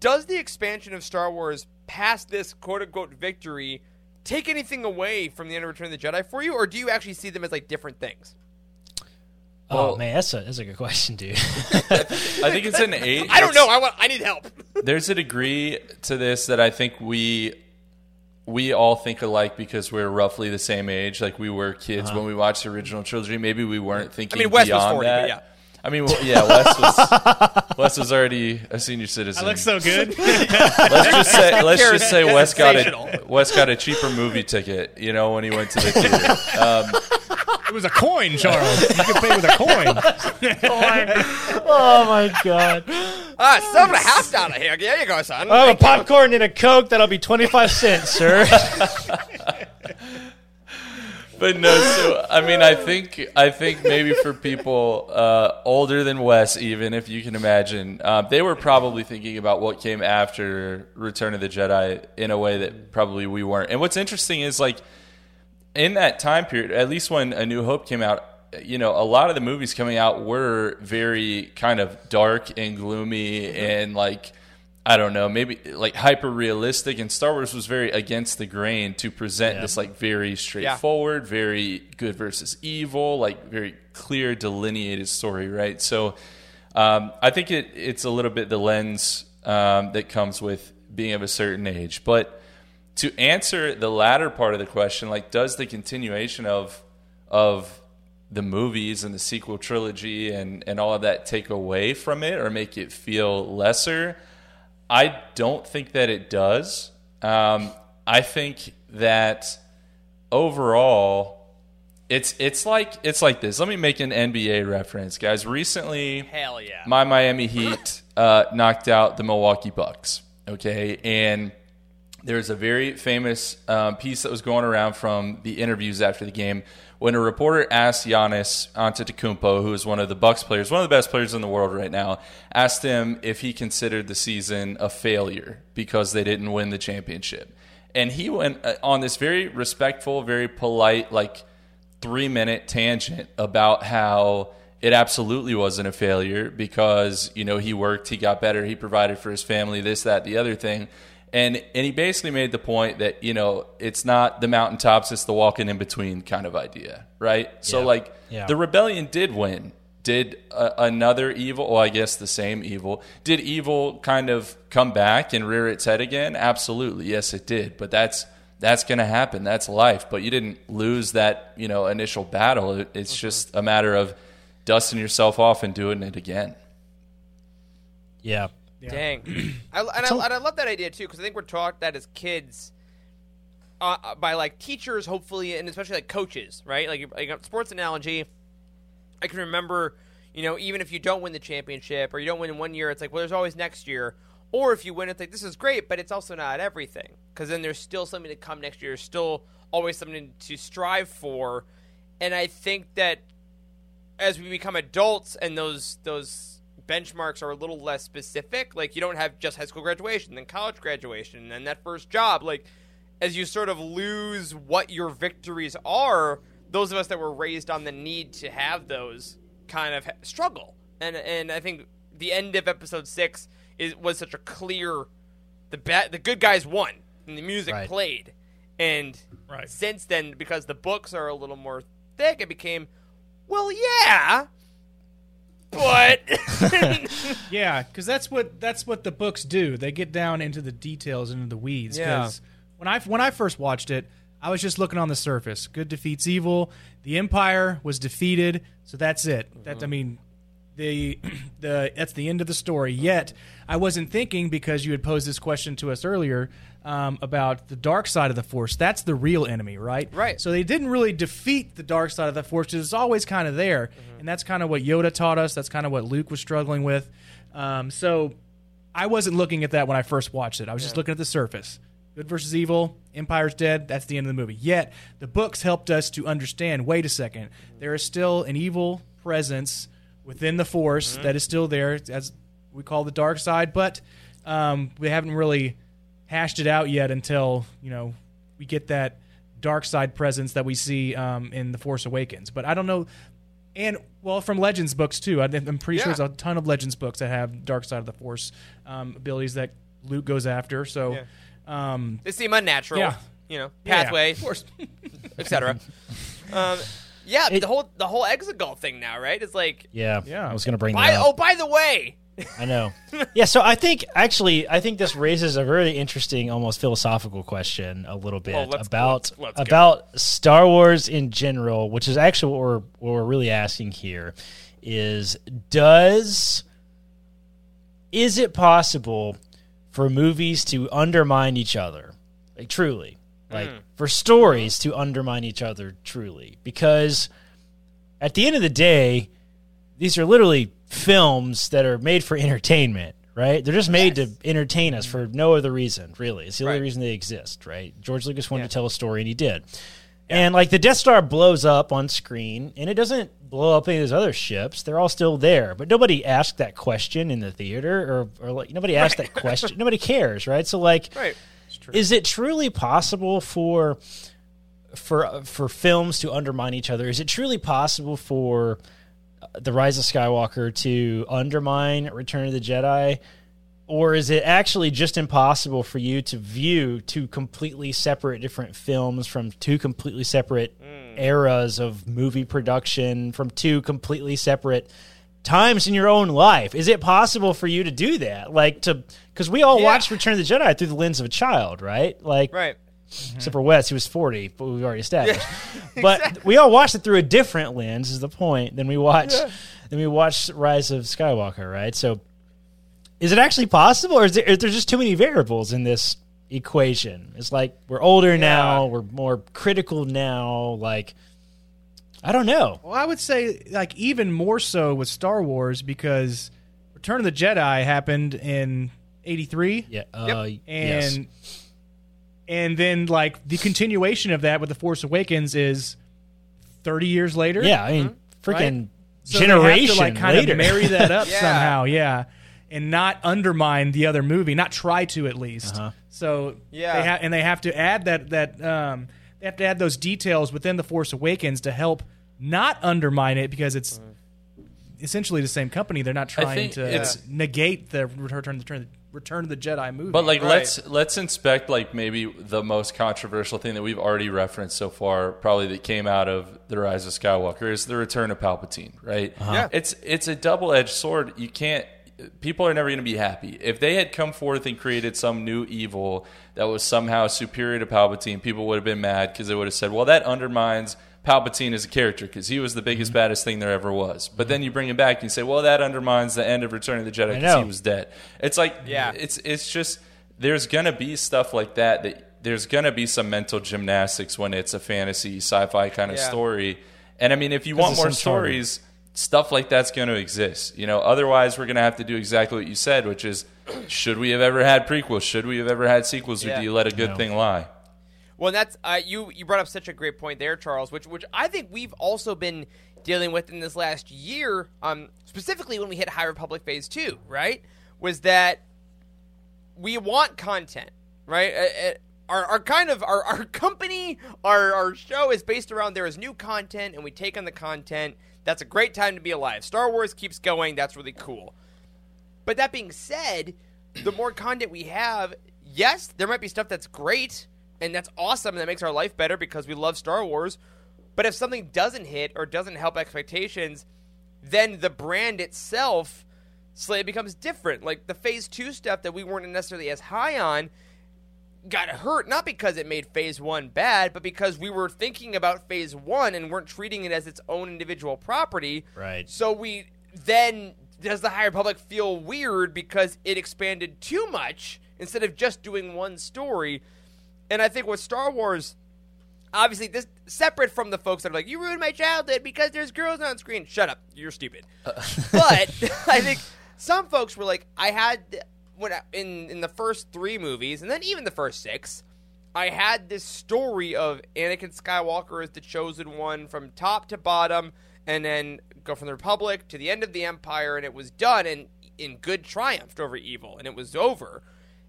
does the expansion of Star Wars past this quote unquote victory take anything away from the end of Return of the Jedi for you, or do you actually see them as like different things? oh man, that's a that's a good question, dude. [LAUGHS] I think it's an eight. [LAUGHS] I don't know. I want. I need help. [LAUGHS] there's a degree to this that I think we we all think alike because we're roughly the same age. Like we were kids uh-huh. when we watched the original trilogy. Maybe we weren't thinking. I mean, Wes was beyond 40, but that. yeah. I mean, well, yeah, Wes was [LAUGHS] Wes was already a senior citizen. I look so good. [LAUGHS] let's just say let's just say Wes got a. Wes got a cheaper movie ticket. You know, when he went to the theater. Um, it was a coin, Charles. You can pay with a coin. oh my god! Ah, seven and a half down here. There you go, son. I have a popcorn and a coke. That'll be twenty five cents, sir. [LAUGHS] But no, so I mean, I think I think maybe for people uh, older than Wes, even if you can imagine, uh, they were probably thinking about what came after Return of the Jedi in a way that probably we weren't. And what's interesting is like in that time period, at least when A New Hope came out, you know, a lot of the movies coming out were very kind of dark and gloomy and like I don't know, maybe like hyper realistic. And Star Wars was very against the grain to present Yeah. this like very straightforward, very good versus evil, like very clear delineated story, right? So um, I think it, it's a little bit the lens um, that comes with being of a certain age, but to answer the latter part of the question, like does the continuation of of the movies and the sequel trilogy and, and all of that take away from it or make it feel lesser? I don't think that it does. Um, I think that overall, it's it's like it's like this. Let me make an NBA reference, guys. Recently, Hell yeah. my Miami Heat uh, knocked out the Milwaukee Bucks. Okay, and there's a very famous um, piece that was going around from the interviews after the game when a reporter asked Giannis Antetokounmpo, who is one of the Bucks players, one of the best players in the world right now, asked him if he considered the season a failure because they didn't win the championship. And he went uh, on this very respectful, very polite, like three minute tangent about how it absolutely wasn't a failure because you know he worked, he got better, he provided for his family, this, that, the other thing, and and he basically made the point that you know it's not the mountaintops, it's the walking in between kind of idea, right? So Yeah. like Yeah. the rebellion did win. Did uh, another evil, well, I guess the same evil, did evil kind of come back and rear its head again? Absolutely, yes, it did. But that's that's going to happen. That's life. But you didn't lose that, you know, initial battle. It, it's just a matter of dusting yourself off and doing it again. yeah, Dang. [CLEARS THROAT] I, and, I, and I love that idea too because I think we're taught that as kids uh, uh, by like teachers, hopefully, and especially like coaches, right? Like, like a sports analogy. I can remember, you know, even if you don't win the championship or you don't win in one year, it's like, well, there's always next year. Or if you win, it's like, this is great, but it's also not everything. Because then there's still something to come next year. There's still always something to strive for. And I think that as we become adults and those those benchmarks are a little less specific, like you don't have just high school graduation, then college graduation, and then that first job, like as you sort of lose what your victories are, those of us that were raised on the need to have those kind of struggle. And and I think the end of episode six is was such a clear the ba- the good guys won and the music Right. played. And Right. since then, because the books are a little more thick, it became, well, yeah, but [LAUGHS] Yeah, because that's what that's what the books do. They get down into the details, into the weeds. Yeah. 'Cause when I when I first watched it, I was just looking on the surface. Good defeats evil. The Empire was defeated, so that's it. That I mean, the [CLEARS THROAT] the that's the end of the story. Yet I wasn't thinking because you had posed this question to us earlier um, about the dark side of the Force. That's the real enemy, right? Right. So they didn't really defeat the dark side of the Force. 'cause It's always kind of there, and that's kind of what Yoda taught us. That's kind of what Luke was struggling with. Um, so I wasn't looking at that when I first watched it. I was just looking at the surface. Good versus evil. Empire's dead. That's the end of the movie. Yet the books helped us to understand. Wait a second. There is still an evil presence within the Force that is still there, as we call the dark side. But um, we haven't really hashed it out yet until you know we get that dark side presence that we see um, in the Force Awakens. But I don't know. And well, from Legends books too. I'm pretty sure there's a ton of Legends books that have dark side of the Force um, abilities that Luke goes after. So, um, they seem unnatural. Yeah. You know, Yeah, pathway, of course. [LAUGHS] etc. [LAUGHS] um, yeah, It- the whole the whole Exegol thing now, right? It's like, Yeah, Yeah. I was going to bring by, that oh, by the way, I know. [LAUGHS] Yeah, so I think actually, I think this raises a very interesting, almost philosophical question a little bit Well, let's- about let's- let's go. about Star Wars in general, which is actually what we're what we're really asking here is does is it possible for movies to undermine each other? Like truly. Like Hmm. For stories to undermine each other truly. Because at the end of the day, these are literally films that are made for entertainment, right? They're just made to entertain us for no other reason, really. It's the only Right. reason they exist, right? George Lucas wanted to tell a story, and he did. And like the Death Star blows up on screen, and it doesn't blow up any of those other ships. They're all still there, but nobody asked that question in the theater, or or like nobody asked that question. [LAUGHS] Nobody cares, right? So like, right? Is it truly possible for for for films to undermine each other? Is it truly possible for uh, the Rise of Skywalker to undermine Return of the Jedi? Or is it actually just impossible for you to view two completely separate different films from two completely separate eras of movie production, from two completely separate times in your own life? Is it possible for you to do that? Like to because we all Yeah. watched Return of the Jedi through the lens of a child, right? Like Right. Mm-hmm. except for Wes, who was 40, but we've already established. [LAUGHS] But we all watched it through a different lens, is the point, than we watched than we watched Rise of Skywalker, right? So is it actually possible, or is there, is there just too many variables in this equation? It's like we're older now, we're more critical now, like I don't know. Well, I would say like even more so with Star Wars because Return of the Jedi happened in '83, Yeah, uh, yes. and and then like the continuation of that with the Force Awakens is 30 years later. yeah, I mean, freaking Right? So they have generation to, like kind later. of marry that up [LAUGHS] Yeah. somehow, yeah, and not undermine the other movie, not try to at least. Uh-huh. So Yeah. they ha- and they have to add that that um, they have to add those details within the Force Awakens to help not undermine it because it's essentially the same company. They're not trying think to it's- negate the Return Return Return of the Jedi movie. But like Right. let's let's inspect like maybe the most controversial thing that we've already referenced so far, probably that came out of the Rise of Skywalker is the return of Palpatine, right? Uh-huh. Yeah. It's it's a double edged sword. You can't people are never going to be happy. If they had come forth and created some new evil that was somehow superior to Palpatine, people would have been mad because they would have said, "Well, that undermines Palpatine as a character because he was the biggest, Mm-hmm. baddest thing there ever was." But then you bring him back and you say, "Well, that undermines the end of Return of the Jedi I because he was dead." It's like, Yeah. it's it's just there's gonna be stuff like that that there's gonna be some mental gymnastics when it's a fantasy sci-fi kind of Yeah. story. And I mean, if you want more Uncharted. stories, stuff like that's going to exist. You know, otherwise we're going to have to do exactly what you said, which is, should we have ever had prequels? Should we have ever had sequels? Or Yeah. do you let a good No. thing lie? Well, that's uh, you. You brought up such a great point there, Charles. Which, which I think we've also been dealing with in this last year, um, specifically when we hit High Republic Phase Two. Right, was that we want content, right? Uh, uh, our, our kind of our, our company, our, our show is based around there is new content and we take on the content. That's a great time to be alive. Star Wars keeps going. That's really cool. But that being said, the more content we have, yes, there might be stuff that's great and that's awesome and that makes our life better because we love Star Wars. But if something doesn't hit or doesn't help expectations, then the brand itself slightly becomes different. Like the phase two stuff that we weren't necessarily as high on got hurt not because it made phase one bad, but because we were thinking about phase one and weren't treating it as its own individual property. Right. So we then does the High Republic feel weird because it expanded too much instead of just doing one story? And I think with Star Wars, obviously this separate from the folks that are like, you ruined my childhood because there's girls on screen. Shut up, you're stupid. Uh. [LAUGHS] but I think some folks were like, I had when I, in in the first three movies, and then even the first six, I had this story of Anakin Skywalker as the chosen one from top to bottom, and then go from the Republic to the end of the Empire, and it was done, and in good triumphed over evil, and it was over.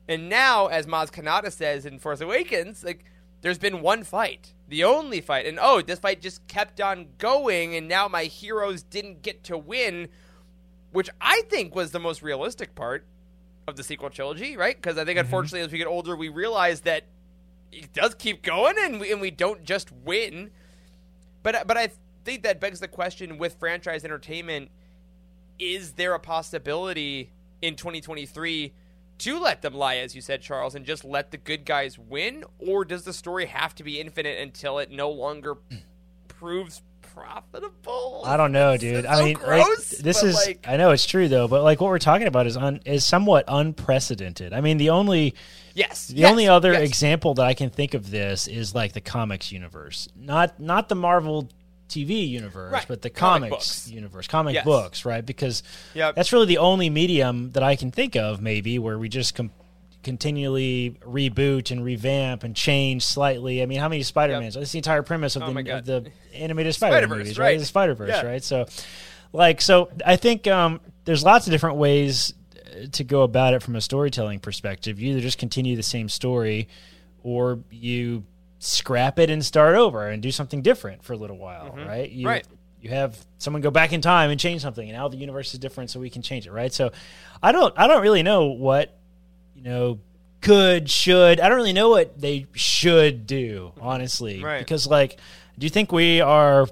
And now, as Maz Kanata says in Force Awakens, like there's been one fight, the only fight, and oh, this fight just kept on going, and now my heroes didn't get to win, which I think was the most realistic part of the sequel trilogy, right? Because I think, mm-hmm. unfortunately, as we get older, we realize that it does keep going, and we, and we don't just win. But uh, but I think that begs the question with franchise entertainment: Is there a possibility in 2023 to let them lie, as you said, Charles, and just let the good guys win, or does the story have to be infinite until it no longer [CLEARS THROAT] proves profitable? I don't know, It's dude. so I mean, gross, this is like, I know it's true though, but like what we're talking about is un, is somewhat unprecedented. I mean, the only yes, the yes, only other yes. example that I can think of this is like the comics universe, not not the Marvel TV universe, Right. but the Comic comics books. universe, comic Yes. books, right? Because Yep. that's really the only medium that I can think of, maybe where we just com- continually reboot and revamp and change slightly. I mean, how many Spider Mans? That's the entire premise of, Oh the, of the animated Spider Spider-Verse, movies, right. right? The Spider Verse, Yeah. right? So, like, so I think um, there's lots of different ways uh, to go about it from a storytelling perspective. You either just continue the same story, or you scrap it and start over and do something different for a little while, right? You, Mm-hmm. Right. You have someone go back in time and change something, and now the universe is different, so we can change it, right? So, I don't, I don't really know what, you know, could, should. I don't really know what they should do, honestly, Right. because, like, do you think we are?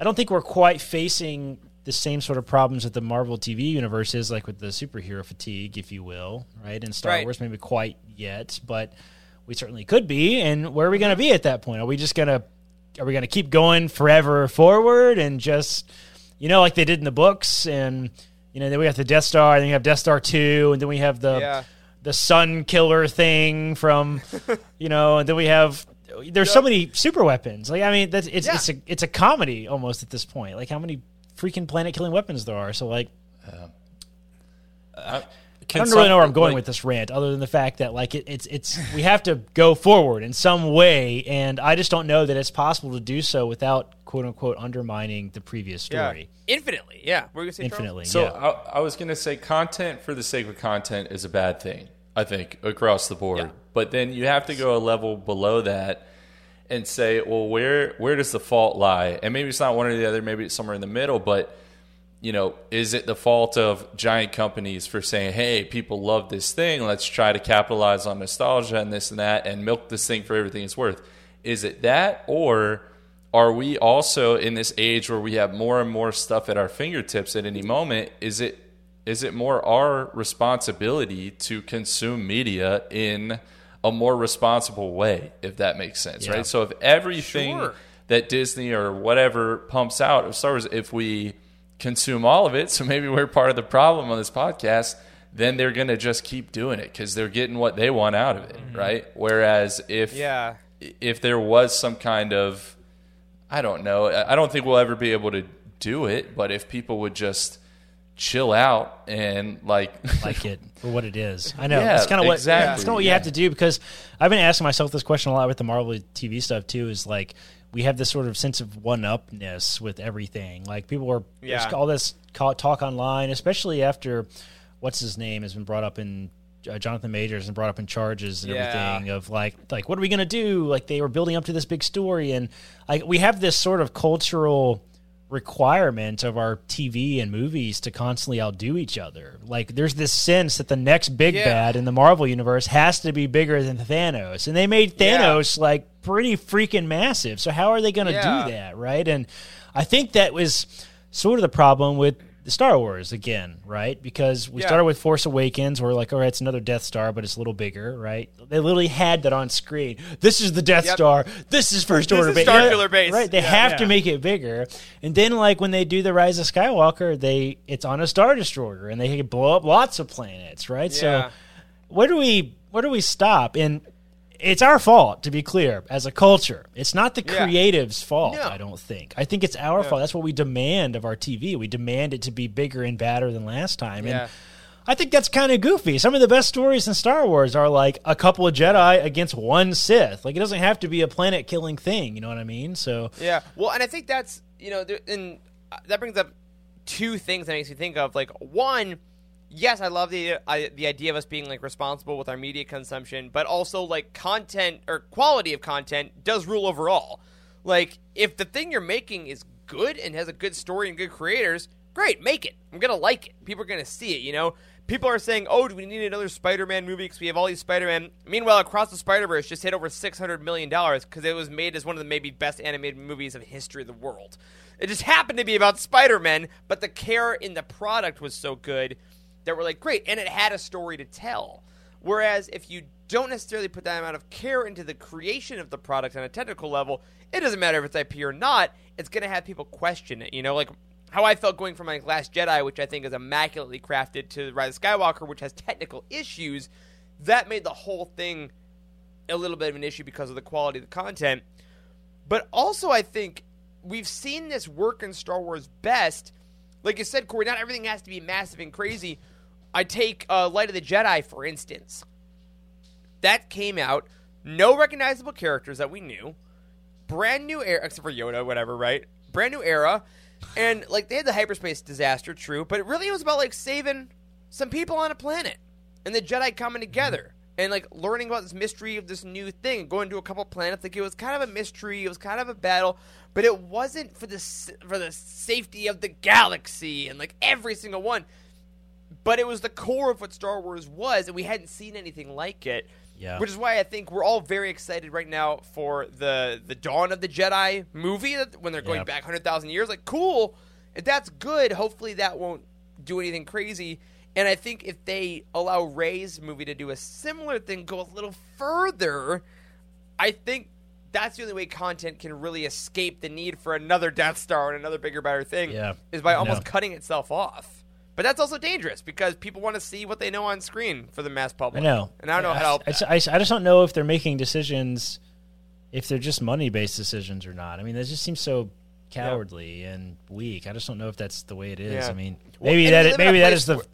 I don't think we're quite facing the same sort of problems that the Marvel TV universe is, like with the superhero fatigue, if you will, right? And Star Right. Wars, maybe quite yet, but we certainly could be. And where are we going to be at that point? Are we just going to are we going to keep going forever forward and just you know like they did in the books and you know then we have the Death Star, and then we have Death Star two, and then we have the Yeah. the Sun Killer thing from [LAUGHS] you know, and then we have there's so many super weapons. Like I mean, that's it's Yeah. it's a it's a comedy almost at this point. Like how many freaking planet killing weapons there are. So like uh, I don't really know where I'm going with this rant, other than the fact that like it, it's it's we have to go forward in some way, and I just don't know that it's possible to do so without quote unquote undermining the previous Yeah. story Infinitely, yeah. What were you gonna say, Charles? infinitely. So yeah. I, I was going to say content for the sake of content is a bad thing, I think, across the board. Yeah. But then you have to go a level below that and say, well, where where does the fault lie? And maybe it's not one or the other, maybe it's somewhere in the middle, but you know, is it the fault of giant companies for saying, "Hey, people love this thing. Let's try to capitalize on nostalgia and this and that and milk this thing for everything it's worth"? Is it that or are we also in this age where we have more and more stuff at our fingertips at any moment? Is it is it more our responsibility to consume media in a more responsible way, if that makes sense, Yeah. right? So if everything Sure. that Disney or whatever pumps out of Star Wars, if we consume all of it, so maybe we're part of the problem on this podcast, then they're going to just keep doing it because they're getting what they want out of it, mm-hmm. right? Whereas if Yeah. if there was some kind of I don't know, I I don't think we'll ever be able to do it, but if people would just chill out and like [LAUGHS] like it for what it is. I know Yeah, it's kind of what exactly, it's kind of what you yeah. have to do because I've been asking myself this question a lot with the Marvel TV stuff too. Is like we have this sort of sense of one upness with everything. Like people are Yeah. all this talk online, especially after what's his name has been brought up in uh, Jonathan Majors and brought up in charges and Yeah. everything of like like what are we gonna do? Like they were building up to this big story, and like we have this sort of cultural requirement of our TV and movies to constantly outdo each other. Like there's this sense that the next big Yeah. bad in the Marvel universe has to be bigger than Thanos, and they made Yeah. Thanos like pretty freaking massive. So how are they going to Yeah. do that, right? And I think that was sort of the problem with the Star Wars again, right? Because we Yeah. started with Force Awakens, we're like, all right, it's another Death Star, but it's a little bigger, right? They literally had that on screen. This is the Death Yep. Star. This is First This Order is base. Starkiller base. Right? They Yeah. have to make it bigger. And then, like when they do the Rise of Skywalker, they it's on a Star Destroyer, and they can blow up lots of planets, right? Yeah. So where do we where do we stop? And it's our fault, to be clear, as a culture. It's not the Yeah. creative's fault, No. I don't think. I think it's our fault. That's what we demand of our TV. We demand it to be bigger and badder than last time. Yeah. And I think that's kind of goofy. Some of the best stories in Star Wars are like a couple of Jedi against one Sith. Like it doesn't have to be a planet killing thing. You know what I mean? So Yeah. Well, and I think that's you know, there, and uh, that brings up two things that makes me think of like one. Yes, I love the I, the idea of us being like responsible with our media consumption, but also like content or quality of content does rule overall. Like if the thing you're making is good and has a good story and good creators, great, make it. I'm gonna like it. People are gonna see it. You know, people are saying, "Oh, do we need another Spider-Man movie? Because we have all these Spider-Man." Meanwhile, Across the Spider-Verse just hit over 600 million dollars because it was made as one of the maybe best animated movies of history of the world. It just happened to be about Spider-Man, but the care in the product was so good that we're like, great, and it had a story to tell. Whereas if you don't necessarily put that amount of care into the creation of the product on a technical level, it doesn't matter if it's IP or not. It's going to have people question it. You know, like how I felt going from like Last Jedi, which I think is immaculately crafted, to Rise of Skywalker, which has technical issues. That made the whole thing a little bit of an issue because of the quality of the content. But also, I think we've seen this work in Star Wars best. Like you said, Corey, not everything has to be massive and crazy. I take uh, Light of the Jedi, for instance. That came out, no recognizable characters that we knew, brand new era, except for Yoda, whatever, right? Brand new era. And, like, they had the hyperspace disaster, true, but it really was about, like, saving some people on a planet and the Jedi coming together and like learning about this mystery of this new thing going to a couple planets. Like it was kind of a mystery, it was kind of a battle, but it wasn't for the for the safety of the galaxy and like every single one. But it was the core of what Star Wars was, and we hadn't seen anything like it. Yeah. Which is why I think we're all very excited right now for the the Dawn of the Jedi movie that when they're going Yeah. back hundred thousand years. Like, cool. If that's good, hopefully that won't do anything crazy. And I think if they allow Rey's movie to do a similar thing, go a little further, I think that's the only way content can really escape the need for another Death Star and another bigger, better thing. Yeah. is by almost know. cutting itself off. But that's also dangerous because people want to see what they know on screen for the mass public. I know. and I don't know how to help I. I, I just don't know if they're making decisions, if they're just money based decisions or not. I mean, that just seems so cowardly and weak. I just don't know if that's the way it is. Yeah. I mean, maybe and that we is, live in a maybe that is the where-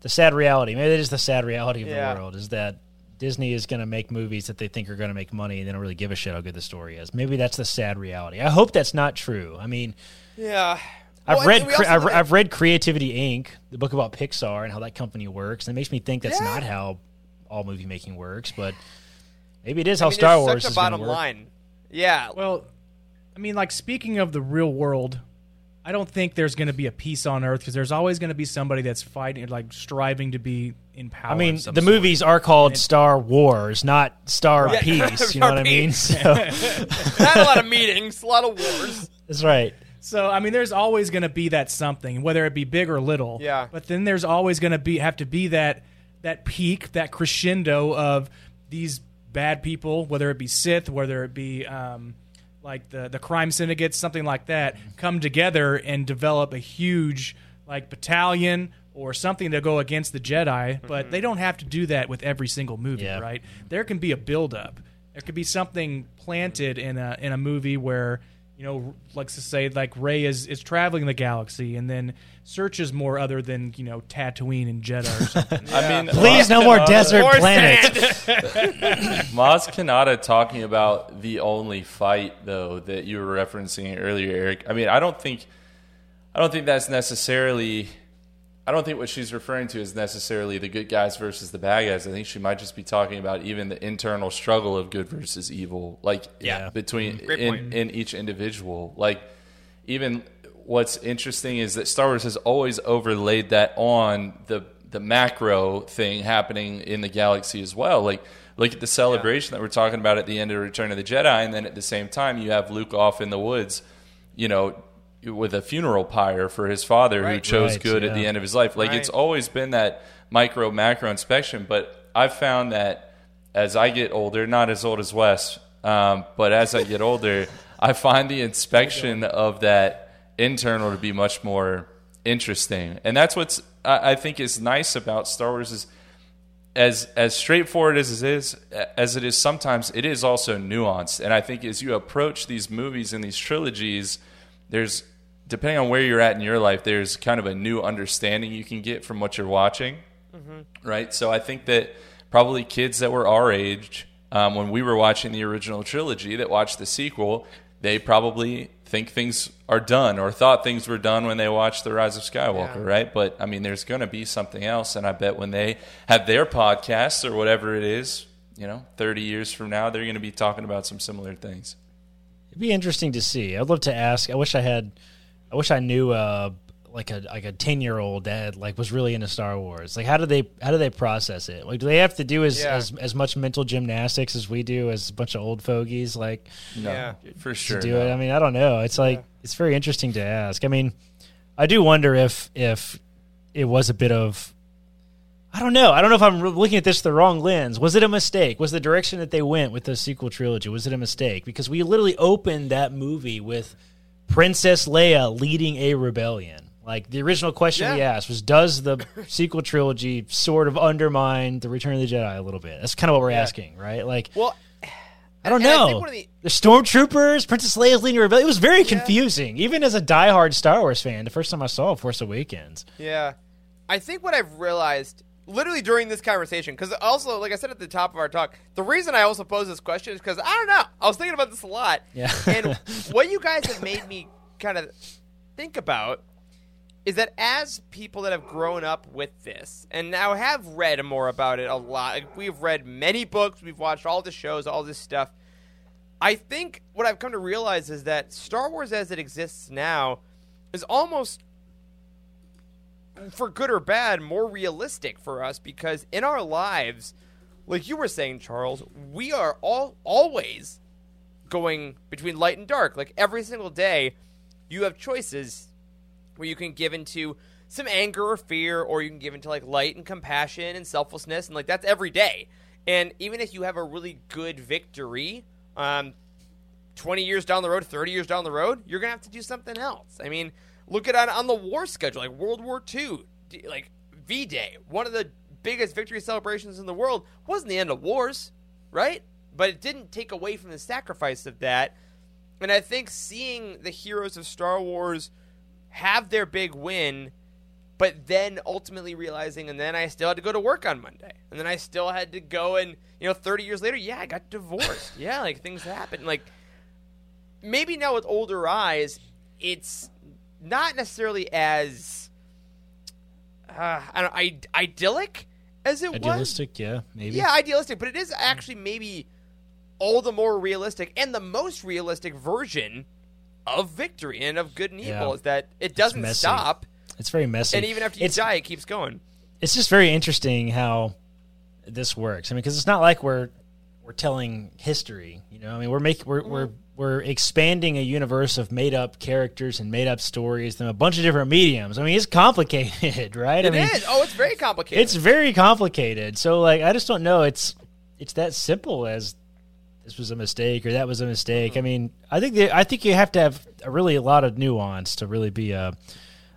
the sad reality. Maybe that is the sad reality of Yeah. the world is that Disney is going to make movies that they think are going to make money and they don't really give a shit how good the story is. Maybe that's the sad reality. I hope that's not true. I mean, yeah. I've Well, read cre- I've, live- I've read Creativity Inc., the book about Pixar and how that company works. And it makes me think that's Yeah. not how all movie making works, but maybe it is how I mean, Star there's Wars such is a gonna bottom work. line. Yeah. Well, I mean, like speaking of the real world, I don't think there's going to be a peace on Earth because there's always going to be somebody that's fighting, like striving to be in power. I mean, the sort. movies are called Star Wars, not Star Yeah. [LAUGHS] Peace. You know Star what I mean? So, [LAUGHS] Not a lot of meetings, a lot of wars. that's right. So I mean, there's always going to be that something, whether it be big or little. Yeah. But then there's always going to be have to be that that peak, that crescendo of these bad people, whether it be Sith, whether it be um, like the the crime syndicates, something like that, come together and develop a huge like battalion or something to go against the Jedi. But they don't have to do that with every single movie, Yeah. right? There can be a buildup. There could be something planted in a in a movie where you know, like to say, like Rey is is traveling the galaxy and then searches more other than you know Tatooine and Jedha or something. [LAUGHS] I mean, Please, no more desert More planets. sand. [LAUGHS] Maz Kanata talking about the only fight though that you were referencing earlier, Eric. I mean, I don't think, I don't think that's necessarily I don't think what she's referring to is necessarily the good guys versus the bad guys. I think she might just be talking about even the internal struggle of good versus evil, like Yeah. between in, in each individual. Like even what's interesting is that Star Wars has always overlaid that on the the macro thing happening in the galaxy as well. Like look at the celebration that we're talking about at the end of Return of the Jedi, and then at the same time you have Luke off in the woods, you know, with a funeral pyre for his father who chose Right, good at the end of his life. Like it's always been that micro macro inspection, but I've found that as I get older, not as old as Wes, um, but as I get older, I find the inspection of that internal to be much more interesting, and that's what's I, I think is nice about Star Wars is as as straightforward as it is as it is sometimes it is also nuanced. And i think as you approach these movies and these trilogies there's depending on where you're at in your life there's kind of a new understanding you can get from what you're watching right so i think that probably kids that were our age um, when we were watching the original trilogy that watched the sequel they probably think things are done or thought things were done when they watched the rise of skywalker Yeah. right but i mean there's going to be something else and i bet when they have their podcasts or whatever it is you know 30 years from now they're going to be talking about some similar things It'd be interesting to see. I'd love to ask. I wish I had. I wish I knew uh, like a like a ten year old that like was really into Star Wars. Like how do they how do they process it? Like do they have to do as Yeah. as, as much mental gymnastics as we do as a bunch of old fogies? Like no Yeah. for sure to do no. it. I mean, I don't know. It's like it's very interesting to ask. I mean, I do wonder if if it was a bit of I don't know. I don't know if I'm looking at this the wrong lens. Was it a mistake? Was the direction that they went with the sequel trilogy was it a mistake? Because we literally opened that movie with Princess Leia leading a rebellion. Like the original question we asked was, does the sequel trilogy sort of undermine the Return of the Jedi a little bit? That's kind of what we're asking, right? Like, Well, I don't I know. of the- the stormtroopers, Princess Leia's leading a rebellion. It was very confusing, even as a diehard Star Wars fan. The first time I saw Force Awakens, Yeah. I think what I've realized literally during this conversation, because also, like I said at the top of our talk, the reason I also pose this question is because I don't know. I was thinking about this a lot. Yeah. and [LAUGHS] what you guys have made me kind of think about is that as people that have grown up with this and now have read more about it a lot, like we've read many books, we've watched all the shows, all this stuff. I think what I've come to realize is that Star Wars as it exists now is almost for good or bad, more realistic for us because in our lives, like you were saying, Charles, we are all always going between light and dark. Like every single day, you have choices where you can give into some anger or fear, or you can give into like light and compassion and selflessness, and like that's every day. And even if you have a really good victory, um, 20 years down the road, 30 years down the road, you're going to have to do something else. I mean, look at on, on the war schedule, like World War II, like V Day, one of the biggest victory celebrations in the world, wasn't the end of wars, right? But it didn't take away from the sacrifice of that. And I think seeing the heroes of Star Wars have their big win, but then ultimately realizing, and then I still had to go to work on Monday, and then I still had to go and you know, 30 years later, yeah, I got divorced. [LAUGHS] yeah, like things happen. Like maybe now with older eyes, it's not necessarily as uh, I don't I, idyllic as it was. idealistic, yeah, maybe. Yeah, idealistic, but it is actually maybe all the more realistic and the most realistic version of victory and of good and evil Yeah. is that it doesn't messy. stop, it's very messy. and even after you It's- die, it keeps going. it's just very interesting how this works. I mean, because it's not like we're we're telling history. You know, I mean, we're making we're we're Mm-hmm. We're expanding a universe of made up characters and made up stories from a bunch of different mediums. I mean, it's complicated, [LAUGHS] right? It I is. Oh, it's very complicated. it's very complicated. So, like, I just don't know. It's it's that simple as this was a mistake or that was a mistake. I Mm-hmm. mean, I think that, I think you have to have a really a lot of nuance to really be a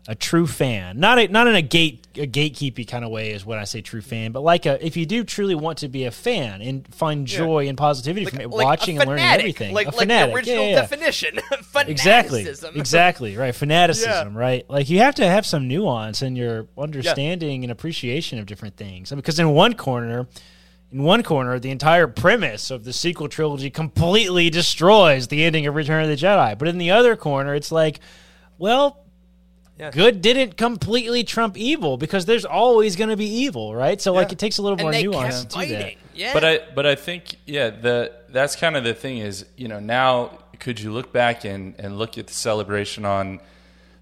a true fan. Not a, not in a gate a gatekeepy kind of way is when I say true fan, but like a if you do truly want to be a fan and find joy and positivity from it, like watching and learning everything, like, a like fanatic, the original yeah, yeah, yeah. definition, [LAUGHS] fanaticism. Exactly. Exactly. Right. Fanaticism. Right. Like you have to have some nuance in your understanding and appreciation of different things. Because in one corner, in one corner, the entire premise of the sequel trilogy completely destroys the ending of Return of the Jedi. But in the other corner, it's like, well, Yeah. good didn't completely trump evil because there's always going to be evil, right? So like it takes a little and more they nuance kept to do that. Yeah, But I but I think yeah the that's kind of the thing is you know now could you look back and and look at the celebration on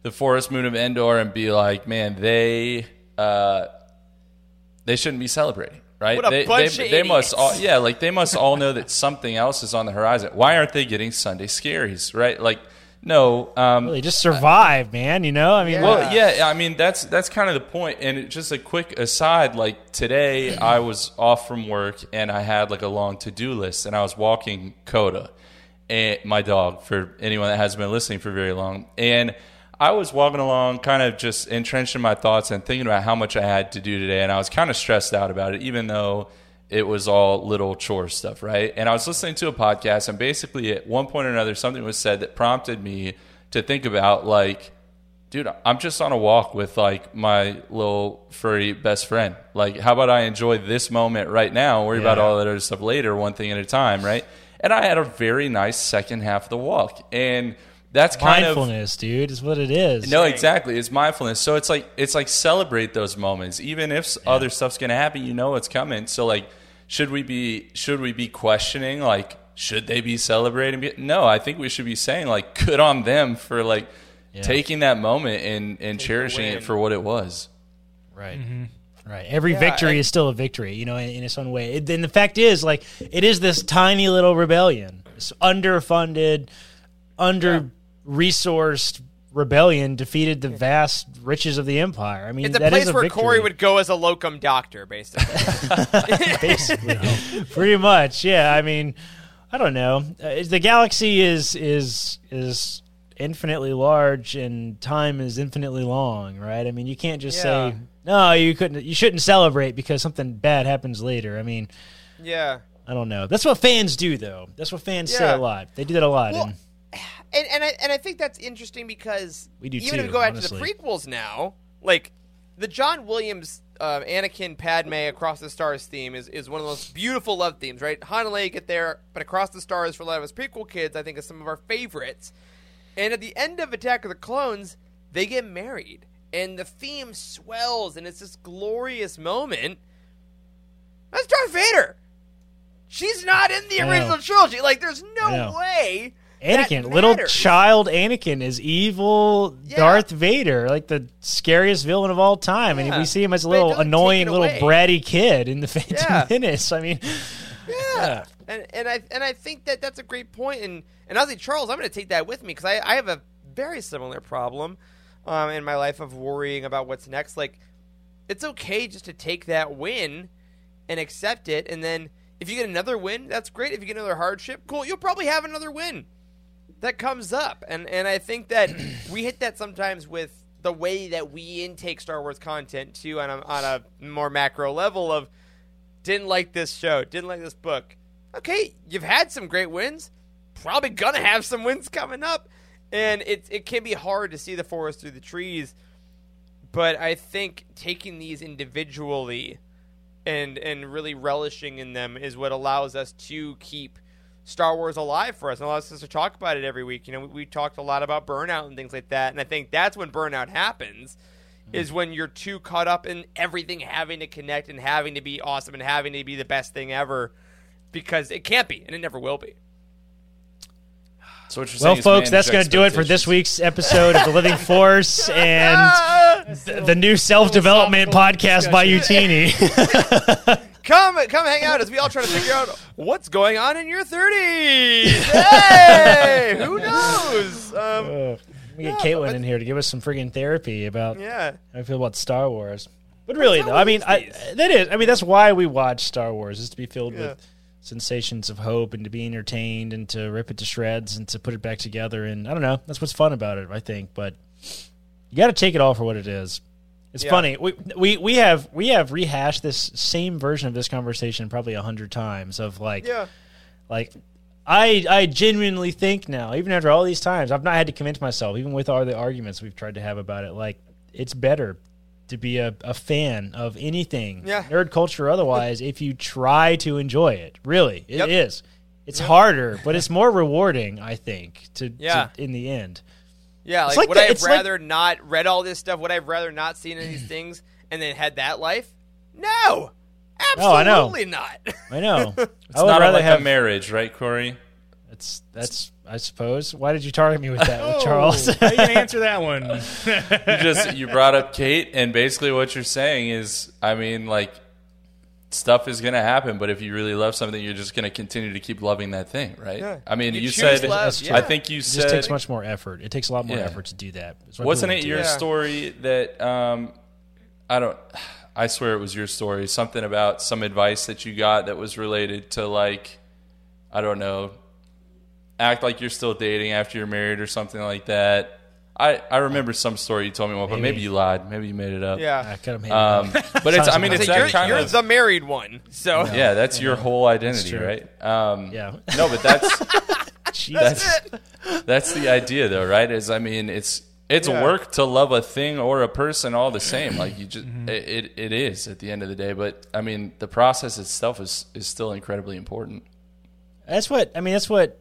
the forest moon of Endor and be like man they uh they shouldn't be celebrating right? What a they bunch they, of they must all yeah like they must all know that something else is on the horizon. Why aren't they getting Sunday scaries right? Like no um Really, just survive, man. You know, I mean, Yeah. well, yeah, I mean that's that's kind of the point. And it, just a quick aside, like today [CLEARS THROAT] I was off from work and I had like a long to do list, and I was walking Coda, and my dog. For anyone that hasn't been listening for very long, and I was walking along, kind of just entrenched in my thoughts and thinking about how much I had to do today, and I was kind of stressed out about it, even though it was all little chore stuff, right? And I was listening to a podcast, and basically at one point or another, something was said that prompted me to think about like dude, I'm just on a walk with like my little furry best friend. Like, how about I enjoy this moment right now, worry about all that other stuff later, one thing at a time, right? And I had a very nice second half of the walk. And that's kind of mindfulness, dude, is what it is. no, exactly. It's mindfulness. So it's like it's like celebrate those moments, even if s other stuff's gonna happen. You know what's coming. So like, should we be should we be questioning like should they be celebrating? No, I think we should be saying like good on them for like taking that moment and and cherishing it for what it was. Right. Right. Every Yeah, victory and- is still a victory, you know, in, in its own way. It, then the fact is, like, it is this tiny little rebellion, this underfunded, under resourced rebellion defeated the vast riches of the empire. I mean, it's a that is place where victory. Corey would go as a locum doctor, basically. [LAUGHS] [LAUGHS] basically pretty much yeah i mean i don't know uh, the galaxy is is is infinitely large and time is infinitely long right i mean you can't just Yeah. say no you couldn't you shouldn't celebrate because something bad happens later i mean yeah. i don't know that's what fans do though that's what fans say a lot they do that a lot Well, and and and I and I think that's interesting because We do even if we go back to the prequels now, like the John Williams uh, Anakin Padme Across the Stars theme is, is one of the most beautiful love themes, right? Han and Leia get there, but Across the Stars for a lot of us prequel kids, I think is some of our favorites. And at the end of Attack of the Clones, they get married, and the theme swells, and it's this glorious moment. That's Darth Vader. She's not in the original trilogy. Like, there's no way. Anakin, little child Anakin is evil Yeah. Darth Vader, like the scariest villain of all time. Yeah. And we see him as a little annoying little away. bratty kid in the [LAUGHS] Phantom Yeah. Menace. I mean, Yeah. And and I and I think that that's a great point. And and honestly, Charles, I'm going to take that with me because I, I have a very similar problem um, in my life of worrying about what's next. Like, it's okay just to take that win and accept it, and then if you get another win, that's great. If you get another hardship, cool. You'll probably have another win that comes up, and and I think that [CLEARS THROAT] we hit that sometimes with the way that we intake Star Wars content too, on a, on a more macro level of didn't like this show, didn't like this book. Okay, you've had some great wins, probably gonna have some wins coming up, and it it can be hard to see the forest through the trees. But I think taking these individually and and really relishing in them is what allows us to keep Star Wars alive for us and allows us to talk about it every week. You know, we, we talked a lot about burnout and things like that, and I think that's when burnout happens. Hmm. Is when you're too caught up in everything having to connect and having to be awesome and having to be the best thing ever, because it can't be and it never will be. So what you're well, folks, that's going to do it for this week's episode of The Living Force [LAUGHS] and [LAUGHS] th- the new self development podcast by Utini. [LAUGHS] Come, come hang out as we all try to figure out what's going on in your 30s. [LAUGHS] Hey, who knows? Um, we get Yeah, Caitlin in here to give us some friggin' therapy about yeah, how I feel about Star Wars. But really, though, I mean, I, that is, I mean, that's why we watch Star Wars is to be filled Yeah. with sensations of hope and to be entertained and to rip it to shreds and to put it back together. And I don't know, that's what's fun about it, I think. But you got to take it all for what it is. It's Yeah. funny. We, we we have we have rehashed this same version of this conversation probably a hundred times. Of like, yeah. like I I genuinely think now, even after all these times, I've not had to convince myself, even with all the arguments we've tried to have about it, like it's better to be a, a fan of anything, Yeah. nerd culture or otherwise, if you try to enjoy it. Really. it is. Yep. It's harder, but it's more rewarding, I think, to, to- Yeah. in the end. Yeah, like, like would the- I have it's like- rather not read all this stuff? Would I have rather not seen any of these things and then had that life? No, No, I know. absolutely not. I know. [LAUGHS] It's I would not rather like have a marriage, right, Corey? That's that's I suppose. Why did you target me with that, Oh, with Charles? how you gonna answer that one? [LAUGHS] You just you brought up Kate, and basically what you're saying is, I mean, like stuff is going to happen, but if you really love something, you're just going to continue to keep loving that thing, right? Yeah. I mean, You you, said, love, That's yeah. I think you it said, just takes much more effort. It takes a lot more Yeah. effort to do that. That's why wasn't it your do story that um, I don't? I swear it was your story. Something about some advice that you got that was related to like, I don't know, act like you're still dating after you're married or something like that. I, I remember some story you told me, one, but maybe Maybe. you lied. Maybe you made it up. yeah, I could have made it Um, up. [LAUGHS] but it's. I mean, it's So that you're, kind you're of. the married one, so yeah, that's your whole identity, true. right? Um, Yeah. No, but that's [LAUGHS] Jesus. that's that's the idea, though, right? Is I mean, it's it's Yeah. work to love a thing or a person all the same. Like you just it, it it is at the end of the day. But I mean, the process itself is is still incredibly important. That's what I mean. That's what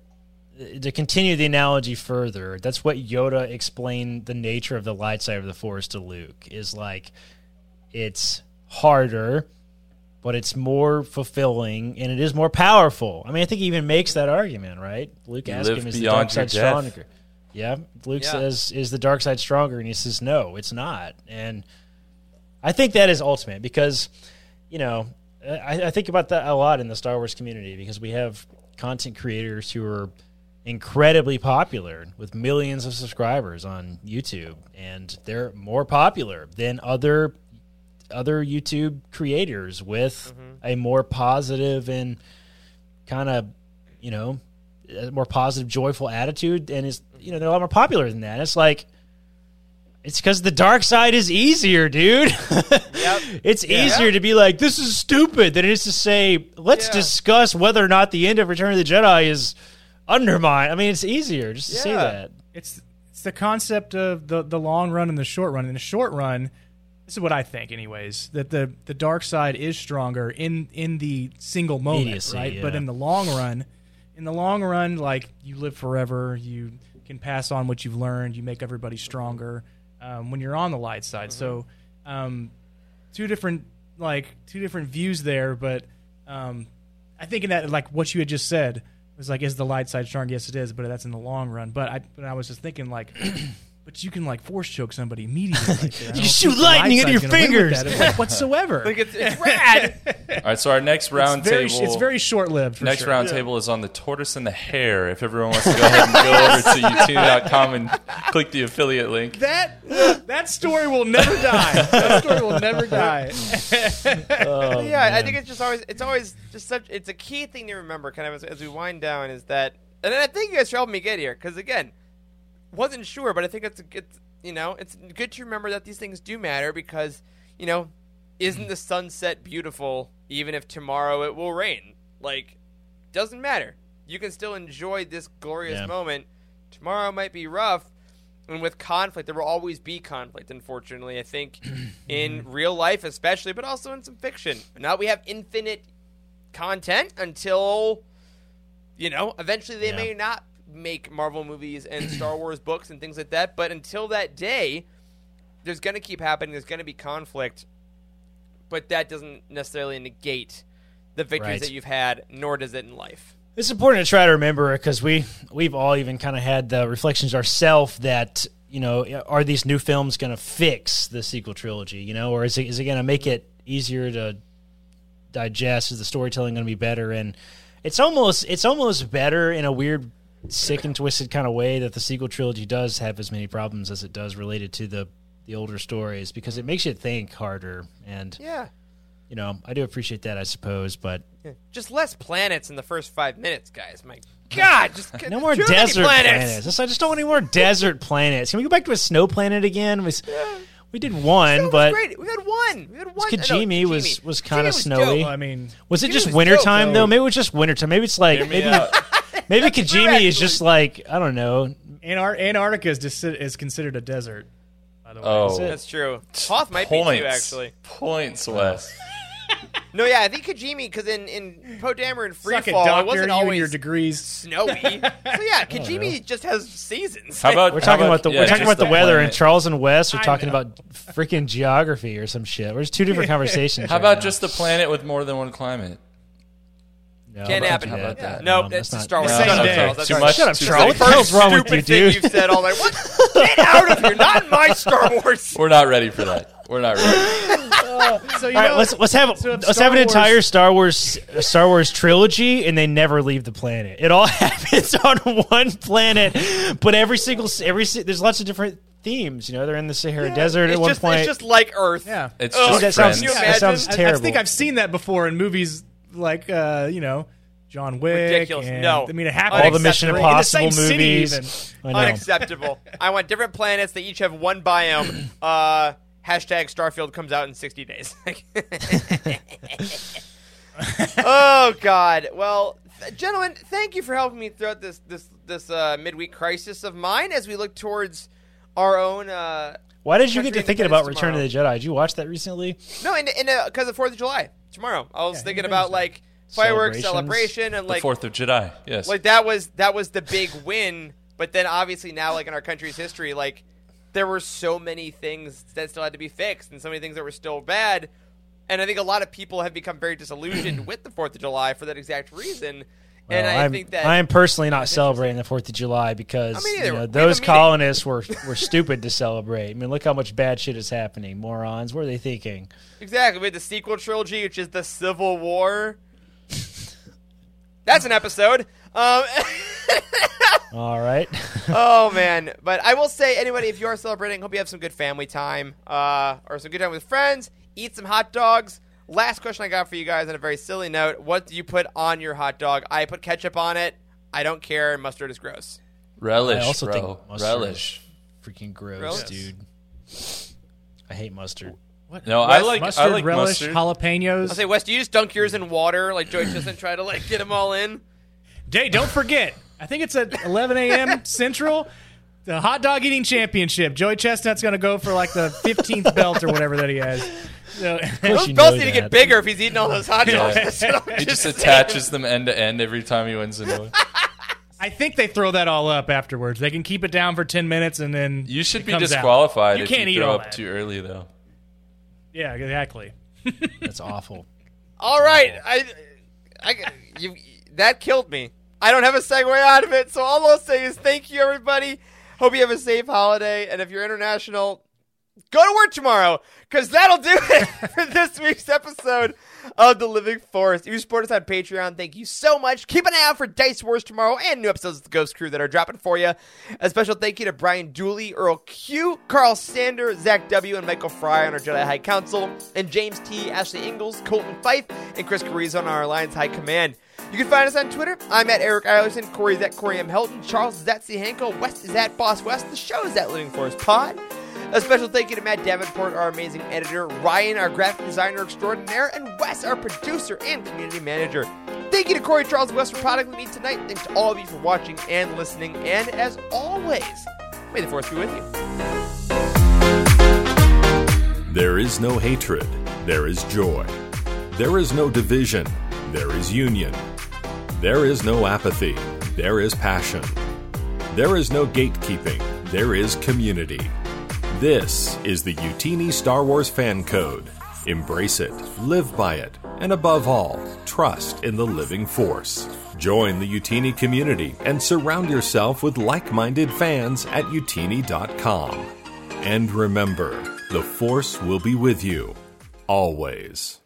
to continue the analogy further. That's what Yoda explained the nature of the light side of the Force to Luke. Is like it's harder, but it's more fulfilling and it is more powerful. I mean, I think he even makes that argument, right? Luke You asks him, "Is the dark side death." stronger?" Yeah, Luke Yeah. says, "Is the dark side stronger?" And he says, "No, it's not." And I think that is ultimate because, you know, I, I think about that a lot in the Star Wars community because we have content creators who are incredibly popular with millions of subscribers on YouTube, and they're more popular than other other YouTube creators with mm-hmm. a more positive and kind of, you know, a more positive, joyful attitude, and is you know they're a lot more popular than that. It's like it's because the dark side is easier, dude. [LAUGHS] it's easier to be like, this is stupid than it is to say, let's Yeah. discuss whether or not the end of Return of the Jedi is undermined. I mean, it's easier just to say Yeah. that. it's it's the concept of the the long run and the short run. In the short run, this is what I think, anyways. That the the dark side is stronger in in the single moment, Immediacy, right? But yeah. in the long run, in the long run, like you live forever, you can pass on what you've learned, you make everybody stronger um, when you're on the light side. So, um, two different like two different views there, but um, I think in that like what you had just said was like, is the light side strong? Yes, it is, but that's in the long run. But I but I was just thinking like. [CLEARS THROAT] But you can like force choke somebody immediately. Right there. I don't shoot lightning light out of side's your gonna win with fingers. like, whatsoever. [LAUGHS] like it's, it's [LAUGHS] rad. All right, so our next round it's very, table. it's very short lived. Next sure. round table is on the tortoise and the hare. If everyone wants to go ahead and go over to [LAUGHS] youtube.com and click the affiliate link. That that story will never die. That story will never die. Oh, yeah, I oh, think it's just always it's always just such it's a key thing to remember kind of as, as we wind down is that and I think you guys helped me get here because again wasn't sure but I think it's a good you know it's good to remember that these things do matter because you know isn't the sunset beautiful even if tomorrow it will rain? Like doesn't matter. You can still enjoy this glorious Yeah. moment. Tomorrow might be rough and with conflict there will always be conflict unfortunately i think [CLEARS THROAT] in mm-hmm. real life especially but also in some fiction. Now we have infinite content until you know eventually they Yeah. may not make marvel movies and [COUGHS] star wars books and things like that but until that day there's going to keep happening there's going to be conflict but that doesn't necessarily negate the victories Right. that you've had nor does it in life It's important to try to remember because we we've all even kind of had the reflections ourselves that you know are these new films going to fix the sequel trilogy? You know, or is it is it going to make it easier to digest? Is the storytelling going to be better? And it's almost it's almost better in a weird, sick and twisted kind of way that the sequel trilogy does have as many problems as it does related to the the older stories because it makes you think harder and yeah you know I do appreciate that I suppose but just less planets in the first five minutes guys my god just [LAUGHS] No more too many desert planets. planets. I just don't want any more desert planets. Can we go back to a snow planet again? Was we did one, That was but great. We had one. We had one. Kijimi uh, no, was- was kinda snowy. dope. I mean, was it It just was wintertime though? though. Maybe it was just wintertime. Maybe it's like Hear me maybe out. maybe Kijimi actually- is just like I don't know. Antar- Antarctica is, dis- is considered a desert. By the way, Oh, That's true. Hoth might be points. too, actually. Points, Wes. [LAUGHS] No, yeah, I think Kijimi because in in Poe Dameron and Suck it, Freefall, doctor. it wasn't you always your degrees. snowy. [LAUGHS] so yeah, Kijimi just has seasons. How about We're talking how about the yeah, we're talking about the weather, and. Charles and Wes are I talking know. about freaking geography or some shit. There's two different [LAUGHS] conversations. How right about now. just the planet with more than one climate? No, Can't happen. How about that? Nope, No, that's that's a Star Wars. Same Shut up. Charles. That's Too right. much. Shut up, too Charles. What the hell's wrong with Stupid you, thing dude? you've said all like, what? [LAUGHS] Get out of here! Not in my Star Wars. We're not ready for that. We're not ready. [LAUGHS] So you All right, know, let's let's have so let's Star have an Wars- entire Star Wars Star Wars trilogy, and they never leave the planet. It all [LAUGHS] happens on one planet, but every single every si- there's lots of different themes. You know, they're in the Sahara Desert at one just, point. It's just like Earth. Yeah. It's Ugh, just that friends. sounds Can that sounds imagine? I, I think I've seen that before in movies like uh, you know John Wick. Ridiculous. and- No. I mean it happens all the Mission Unacceptable. in the same Impossible city movies. even. I. Unacceptable. I want different planets. They each have one biome. [CLEARS THROAT] Uh, hashtag Starfield comes out in 60 days. [LAUGHS] oh God. Well, th- gentlemen, thank you for helping me throughout this this this uh, midweek crisis of mine as we look towards our own. Uh, Why did you get to thinking Independence about Return of the Jedi? Did you watch that recently? no, in in because of Fourth of July tomorrow. I was Yeah, thinking about like fireworks celebration and The like Fourth of July. Yes. like that was that was the big win but then obviously now like in our country's history like there were so many things that still had to be fixed and so many things that were still bad and i think a lot of people have become very disillusioned [CLEARS THROAT] with the fourth of july for that exact reason and Well, i I'm, think that I'm personally not celebrating the Fourth of July because I you know, way. We have a those colonists were [LAUGHS] were stupid to celebrate. I mean, look how much bad shit is happening. Morons. What are they thinking? exactly we had the sequel trilogy which is the civil war that's an episode um [LAUGHS] All right. oh [LAUGHS] man but i will say anybody if you are celebrating hope you have some good family time uh, or some good time with friends eat some hot dogs last question i got for you guys on a very silly note what do you put on your hot dog i put ketchup on it i don't care mustard is gross relish, I also bro. think mustard relish. Freaking gross, Gross? dude. I hate mustard. What? No, I like mustard, I like relish, mustard. jalapenos. i'll say West, you just dunk yours in water like joy doesn't try to like get them all in Day, don't forget. I think it's at 11 a.m. Central. The hot dog eating championship. Joey Chestnut's going to go for like the 15th belt or whatever that he has. So, [LAUGHS] course those belts need to get bigger if he's eating all those hot dogs Yeah. [LAUGHS] That's He just saying. attaches them end to end every time he wins a new. I think they throw that all up afterwards. They can keep it down for 10 minutes and then You should it be comes out. disqualified You if can't you eat throw all up that. too early, though. Yeah, exactly. [LAUGHS] That's awful. All right, I, I, you, that killed me. I don't have a segue out of it, so all I'll say is thank you, everybody. Hope you have a safe holiday, and if you're international, go to work tomorrow, because that'll do it [LAUGHS] for this week's episode of The Living Force. If you support us on Patreon, thank you so much. Keep an eye out for Dice Wars tomorrow and new episodes of The Ghost Crew that are dropping for you. A special thank you to Brian Dooley, Earl Q, Carl Sander, Zach W, and Michael Fry on our Jedi High Council, and James T, Ashley Ingalls, Colton Fife, and Chris Carrizo on our Alliance High Command. You can find us on Twitter. I'm at Eric Eilerson, Corey's at Corey M. Helton, Charles is at C. Hankel, West is at Boss West, the show is at Living Force Pod. A special thank you to Matt Davenport, our amazing editor, Ryan, our graphic designer extraordinaire, and Wes, our producer and community manager. Thank you to Corey Charles and Wes for producting me tonight. Thanks to all of you for watching and listening. And as always, may the force be with you. There is no hatred, there is joy. There is no division, there is union. There is no apathy, there is passion. There is no gatekeeping, there is community. This is the Utini Star Wars fan code. Embrace it, live by it, and above all, trust in the living force. Join the Utini community and surround yourself with like minded fans at utini.com. And remember, the Force will be with you always.